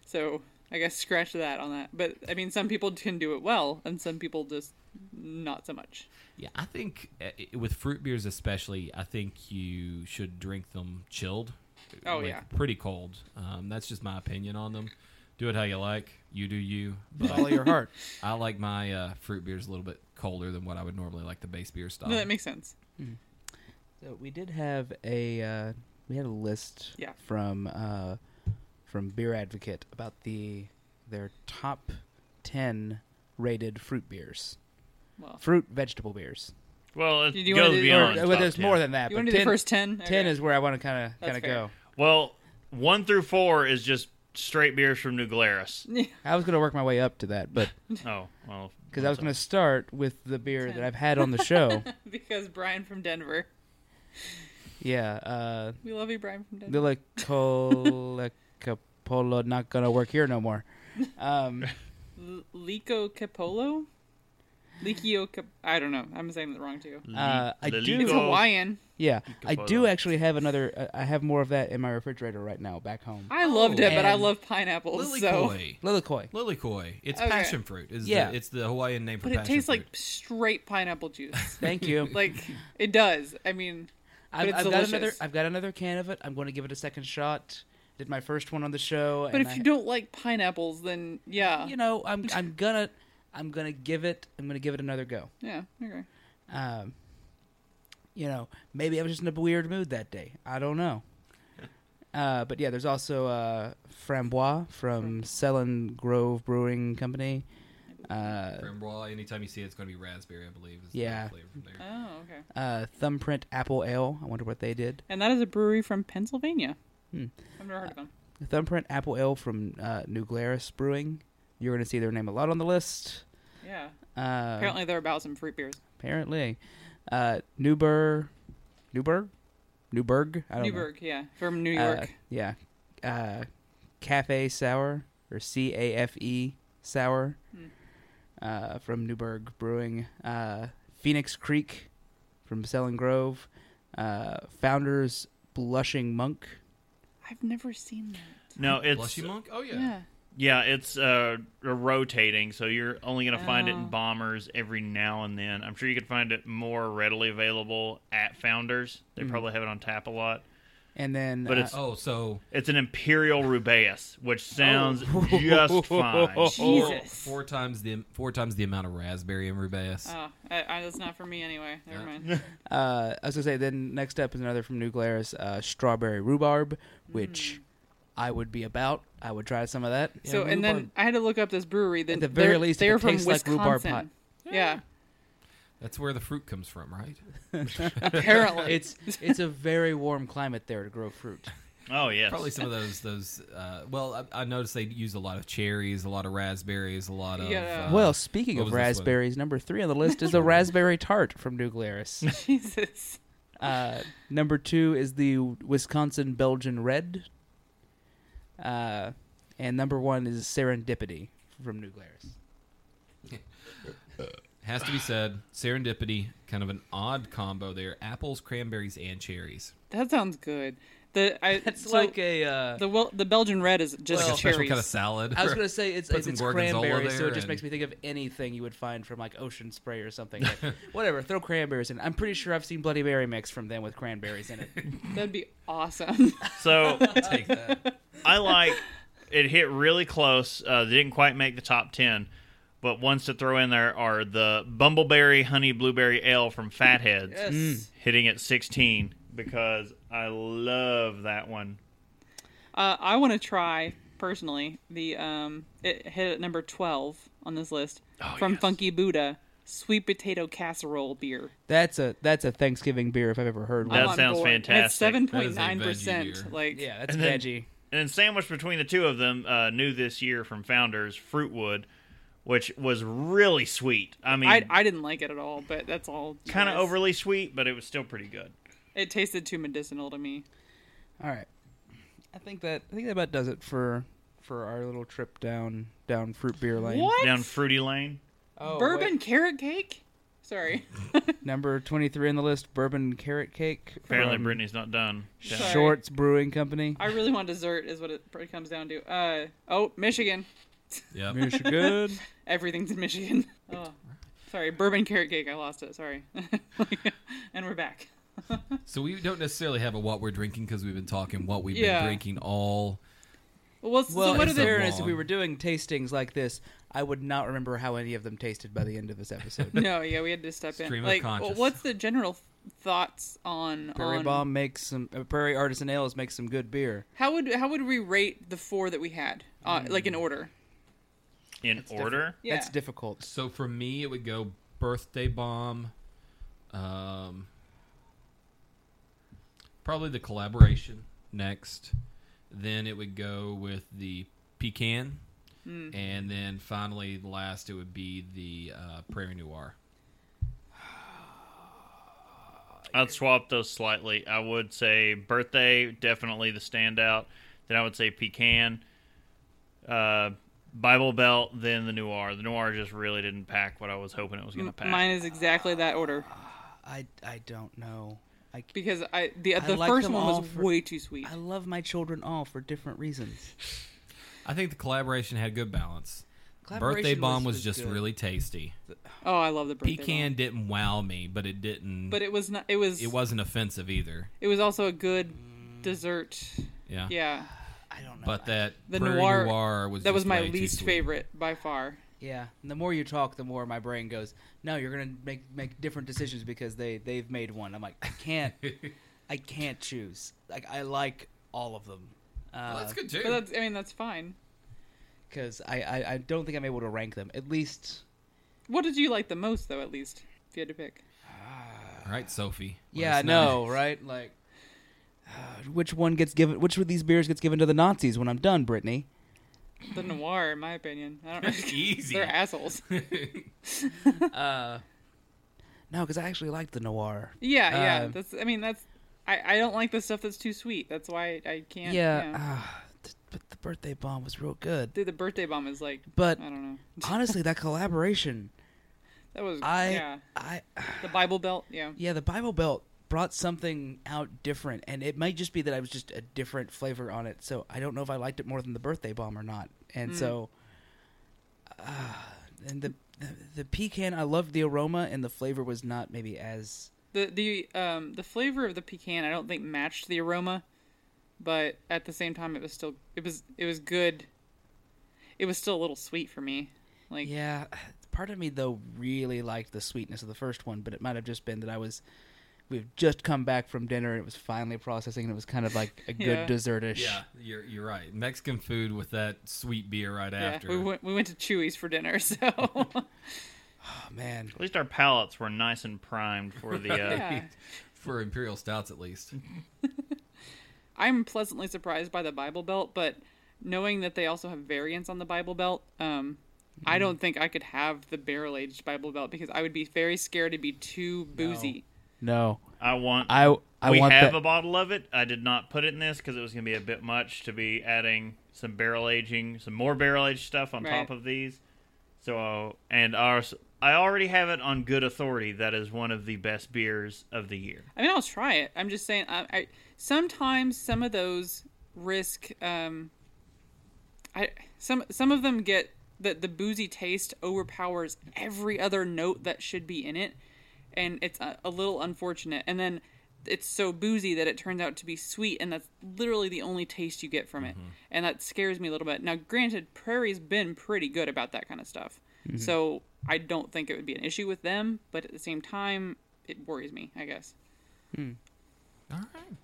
S3: so I guess scratch that on that. But I mean, some people can do it well, and some people just not so much.
S4: Yeah, I think uh, with fruit beers especially, I think you should drink them chilled.
S3: Oh,
S4: like,
S3: yeah.
S4: pretty cold. Um, that's just my opinion on them. Do it how you like. You do you.
S2: Follow your heart.
S4: I like my uh, fruit beers a little bit colder than what I would normally like the base beer style.
S3: No, that makes sense.
S2: So we did have a uh, we had a list
S3: Yeah.
S2: from uh, from Beer Advocate about the their top ten rated fruit beers,
S3: Well,
S2: fruit vegetable beers.
S1: Well, it
S3: you
S1: goes
S3: do-
S1: beyond.
S2: Or, well, there's
S1: 10.
S2: more than that.
S3: you
S2: but
S3: want to do
S2: 10,
S3: the first ten?
S2: ten is where I want to kind of kind of go.
S1: Well, one through four is just straight beers from New Glarus.
S2: I was going to work my way up to that, but
S1: Oh, well.
S2: because I was going to start with the beer that I've had on the show.
S3: because Brian from Denver.
S2: yeah, uh,
S3: We love you, Brian from Denver.
S2: the like Capolo not going to work here no more. Um,
S3: L- Lico Capolo? Licio Cap- I don't know. I'm saying it wrong too.
S2: Uh, I do-
S3: It's Hawaiian.
S2: Yeah, I do actually have another. Uh, I have more of that in my refrigerator right now back home.
S3: I loved it, but I
S2: and-
S3: love pineapples.
S4: Lily
S3: so,
S4: koi.
S2: Lilikoi.
S4: Lilikoi. It's
S3: Okay.
S4: passion fruit. Is
S2: Yeah.
S4: the, it's the Hawaiian name for passion.
S3: but it
S4: passion
S3: tastes
S4: fruit.
S3: like straight pineapple juice.
S2: Thank you.
S3: like it does. I mean,
S2: I've,
S3: it's
S2: I've got another.
S3: delicious.
S2: I've got another can of it. I'm going to give it a second shot. Did my first one on the show.
S3: but
S2: and
S3: if
S2: I-
S3: you don't like pineapples, then yeah,
S2: you know, I'm I'm gonna I'm gonna give it. I'm gonna give it another go.
S3: yeah, okay.
S2: Um, you know, maybe I was just in a weird mood that day. I don't know. Uh, but yeah, there's also uh, Framboise from Selin Grove Brewing Company. Uh,
S4: Framboise, anytime you see it, it's going to be raspberry, I believe. Is
S2: Yeah.
S4: The flavor from there.
S3: Oh, okay.
S2: uh, Thumbprint Apple Ale. I wonder what they did.
S3: And that is a brewery from Pennsylvania.
S2: Hmm.
S3: I've never heard of them.
S2: Thumbprint Apple Ale from uh, New Glarus Brewing. You're going to see their name a lot on the list.
S3: Yeah.
S2: Uh,
S3: Apparently, they're about some fruit beers.
S2: Apparently. Uh, Newbur, Newburgh, Newburgh. I don't know.
S3: Yeah, from New
S2: Uh,
S3: York.
S2: yeah. Uh, Cafe Sour or C A F E Sour
S3: Hmm.
S2: uh, from Newburgh Brewing. Uh, Phoenix Creek from Selling Grove. Uh, Founders Blushing Monk.
S3: I've never seen that.
S1: No, it's
S4: Blushy Monk? Oh, yeah.
S3: Yeah.
S1: yeah, it's uh, rotating, so you're only gonna find it
S3: Oh.
S1: in bombers every now and then. I'm sure you could find it more readily available at Founders. They
S2: Mhm.
S1: probably have it on tap a lot.
S2: And then
S1: But
S2: uh,
S1: it's-
S4: Oh, so
S1: It's an Imperial Rubaeus, which sounds
S2: Oh.
S1: just fine.
S4: four,
S3: Jesus.
S4: four times the four times the amount of raspberry in Rubaeus.
S3: Oh, I, I, that's not for me anyway. Never
S4: Yeah.
S3: mind.
S2: Uh, I was gonna say. Then next up is another from New Glarus, uh, strawberry rhubarb, which I would be about. I would try some of that.
S3: so, and then I had to look up this brewery. Then
S2: At the very
S3: they're,
S2: least,
S3: they're from
S2: tastes like
S3: Wisconsin.
S2: rhubarb pie.
S3: Yeah,
S4: That's where the fruit comes from, right?
S3: apparently.
S2: it's it's a very warm climate there to grow fruit.
S1: Oh yes,
S4: Probably some of those those. Uh, well, I, I noticed they use a lot of cherries, a lot of raspberries, a lot of.
S3: Yeah.
S4: Uh,
S2: well, speaking of
S4: was this one?
S2: raspberries, number three on the list is the raspberry tart from New Glarus.
S3: Jesus.
S2: Uh, number two is the Wisconsin Belgian Red. Uh, and number one is Serendipity from New Glarus.
S4: Has to be said, serendipity, kind of an odd combo there: apples, cranberries, and cherries.
S3: That sounds good. The I
S2: It's
S3: so
S2: like a. Uh,
S3: the wel- the Belgian red is just
S4: like a
S3: cherries.
S4: special kind of salad.
S2: I was gonna say it's it's, it's
S4: gorgonzola
S2: cranberries, so it just
S4: and-
S2: makes me think of anything you would find from like Ocean Spray or something. Like, whatever, throw cranberries in. I'm pretty sure I've seen Bloody Mary mix from them with cranberries in it.
S3: That'd be awesome.
S1: So
S4: Take that.
S1: I like it. Hit really close. Uh, didn't quite make the top ten, but ones to throw in there are the Bumbleberry Honey Blueberry Ale from Fatheads,
S3: yes.
S1: hitting at sixteen because I love that one.
S3: Uh, I want to try personally the um it hit at number twelve on this list
S1: Oh,
S3: from
S1: yes.
S3: Funky Buddha sweet potato casserole beer.
S2: That's a that's a Thanksgiving beer if I've ever heard one.
S1: That
S3: I'm
S1: sounds
S3: board.
S1: Fantastic.
S3: It's seven
S4: That is
S3: point
S4: a
S3: nine
S4: veggie
S3: percent. Like
S2: yeah, that's
S1: And then-
S2: veggie.
S1: And then sandwiched between the two of them, uh, new this year from Founders, Fruitwood, which was really sweet. I mean,
S3: I I didn't like it at all, but that's all.
S1: kind of overly sweet, but it was still pretty good.
S3: It tasted too medicinal to me.
S2: All right, I think that I think that about does it for for our little trip down down fruit beer lane.
S3: What?
S1: Down Fruity Lane.
S2: Oh,
S3: Bourbon
S2: wait.
S3: carrot cake? Sorry.
S2: number twenty three on the list, bourbon carrot cake.
S1: Apparently, Brittany's not done. Down-
S3: Sorry.
S2: Shorts Brewing Company.
S3: I really want dessert, is what it probably comes down to. Uh oh, Michigan.
S4: Yep.
S2: Michigan.
S3: Everything's in Michigan. Oh, sorry, bourbon carrot cake. I lost it. Sorry. and we're back.
S4: So we don't necessarily have a what we're drinking because we've been talking what we've
S3: Yeah.
S4: been drinking all.
S3: Well, what's,
S2: Well,
S3: so what
S2: in
S3: are the
S2: fairness, if we were doing tastings like this, I would not remember how any of them tasted by the end of this episode.
S3: No, yeah, we had to step in.
S4: Stream of
S3: like, well,
S4: conscious.
S3: what's the general thoughts on
S2: Prairie
S3: on
S2: Bomb makes some. Uh, Prairie Artisan Ales makes some good beer.
S3: how would how would we rate the four that we had, uh,
S2: Mm.
S3: like in order?
S1: In order.
S3: Yeah.
S2: That's difficult.
S4: So for me, it would go birthday bomb. Um, probably the collaboration next. Then it would go with the pecan,
S3: Hmm.
S4: and then finally, last it would be the uh, Prairie Noir.
S1: I'd swap those slightly. I would say birthday, definitely the standout. Then I would say pecan, uh, Bible Belt, then the Noir. The Noir just really didn't pack what I was hoping it was going to pack.
S3: Mine is exactly that order
S2: I, I don't know. I,
S3: because I the
S2: I
S3: the
S2: like
S3: first one was
S2: for-
S3: way too sweet.
S2: I love my children all for different reasons.
S4: I think the collaboration had good balance. Birthday bomb was,
S2: was
S4: just
S2: good.
S4: really tasty.
S3: Oh, I love the birthday
S4: Pecan
S3: bomb.
S4: didn't wow me, but it didn't.
S3: but it was not. It was.
S4: it wasn't offensive either.
S3: It was also a good dessert.
S4: Yeah.
S3: Yeah,
S2: I don't know.
S4: But that
S3: The
S4: Prairie
S3: Noir-
S4: Noir was
S3: that was my least favorite by far.
S2: yeah, and the more you talk, the more my brain goes. No, you're gonna make make different decisions because they they've made one. I'm like, I can't, I can't choose. Like I like all of them.
S4: Well, that's
S2: Uh,
S4: good too.
S3: But that's. I mean, that's fine.
S2: because I, I I don't think I'm able to rank them. At least,
S3: What did you like the most, though? At least, if you had to pick.
S4: All right, Sophie. let
S2: yeah, I
S4: us know.
S2: know, right? Like, uh, which one gets given? Which of these beers gets given to the Nazis when I'm done, Brittany?
S3: The noir, in my opinion. I don't know.
S4: Easy.
S3: They're assholes.
S2: uh, no, because I actually like the noir.
S3: Yeah, yeah.
S2: Uh,
S3: that's. I mean, that's I, I don't like the stuff that's too sweet. That's why I can't.
S2: Yeah, ah, th- but the birthday bomb was real good.
S3: Dude, the birthday bomb is like.
S2: But
S3: I don't know.
S2: honestly, that collaboration,
S3: That was.
S2: I,
S3: yeah.
S2: I,
S3: The Bible Belt. Yeah.
S2: yeah, the Bible Belt brought something out different, and it might just be that I was just a different flavor on it. So I don't know if I liked it more than the birthday bomb or not. And so, uh, and the, the the pecan, I loved the aroma, and the flavor was not maybe as
S3: The the um the flavor of the pecan I don't think matched the aroma, but at the same time it was still it was it was good. It was still a little sweet for me. Like
S2: Yeah, part of me though really liked the sweetness of the first one, but it might have just been that I was we've just come back from dinner and it was finally processing and it was kind of like a good
S3: Yeah.
S2: dessertish.
S4: Yeah, you're you're right. Mexican food with that sweet beer right
S3: yeah,
S4: after.
S3: we went we went to Chuy's for dinner, so
S2: Oh man.
S1: At least our palates were nice and primed for the. Uh,
S3: yeah.
S4: For imperial stouts, at least.
S3: I'm pleasantly surprised by the Bible Belt, but knowing that they also have variants on the Bible Belt, um, I don't think I could have the barrel aged Bible Belt because I would be very scared to be too boozy.
S2: No.
S1: I want.
S2: I I
S1: we
S2: want
S1: have
S2: that.
S1: a bottle of it. I did not put it in this because it was going to be a bit much to be adding some barrel aging, some more barrel aged stuff on
S3: Right.
S1: top of these. So, and ours, I already have it on good authority. That is one of the best beers of the year.
S3: I mean, I'll try it. I'm just saying. I, I sometimes some of those risk. Um, I some some of them get that the boozy taste overpowers every other note that should be in it, and it's a, a little unfortunate. And then it's so boozy that it turns out to be sweet, and that's literally the only taste you get from it, mm-hmm. and that scares me a little bit. Now, granted, Prairie's been pretty good about that kind of stuff, mm-hmm. so I don't think it would be an issue with them. But at the same time, it worries me. I guess. Hmm.
S4: All right.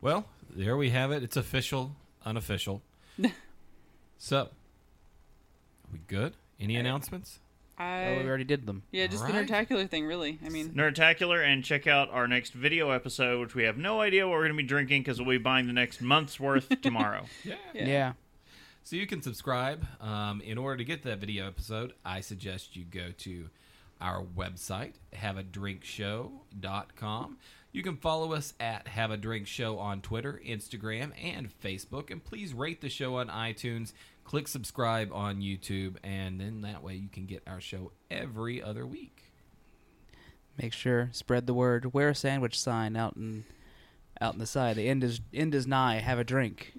S4: Well, there we have it. It's official, unofficial. so, are we good? Any announcements?
S3: I
S2: Oh, we already did them.
S3: yeah, just the
S4: Alright.
S3: Nerdtacular thing, really. I mean,
S1: Nerdtacular, and check out our next video episode, which we have no idea what we're going to be drinking because we'll be buying the next month's worth tomorrow.
S4: Yeah.
S2: Yeah.
S4: So you can subscribe. Um, in order to get that video episode, I suggest you go to our website, haveadrinkshow.com. You can follow us at Have a Drink Show on Twitter, Instagram, and Facebook. And please rate the show on iTunes, click subscribe on YouTube, and then that way you can get our show every other week.
S2: Make sure spread the word. Wear a sandwich sign out in out in the side. The end is end is nigh. Have a drink.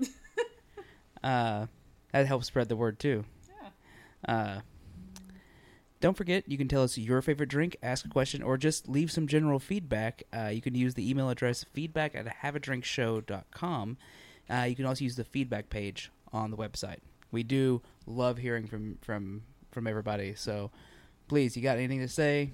S2: uh, that helps spread the word too.
S3: yeah.
S2: Uh, don't forget, you can tell us your favorite drink, ask a question, or just leave some general feedback. Uh, you can use the email address feedback at haveadrinkshow.com. Uh, you can also use the feedback page on the website. We do love hearing from, from, from everybody, so please, you got anything to say,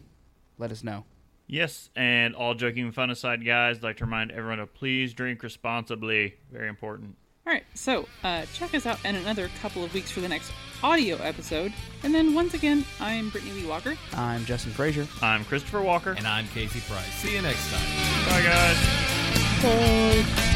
S2: let us know.
S1: yes, and all joking and fun aside, guys, I'd like to remind everyone to please drink responsibly. Very important.
S3: All right, so uh, check us out in another couple of weeks for the next audio episode. And then once again, I'm Brittany Lee Walker.
S2: I'm Justin Frazier.
S1: I'm Christopher Walker.
S4: And I'm Casey Price. See you next time.
S1: Bye, guys.
S2: Bye.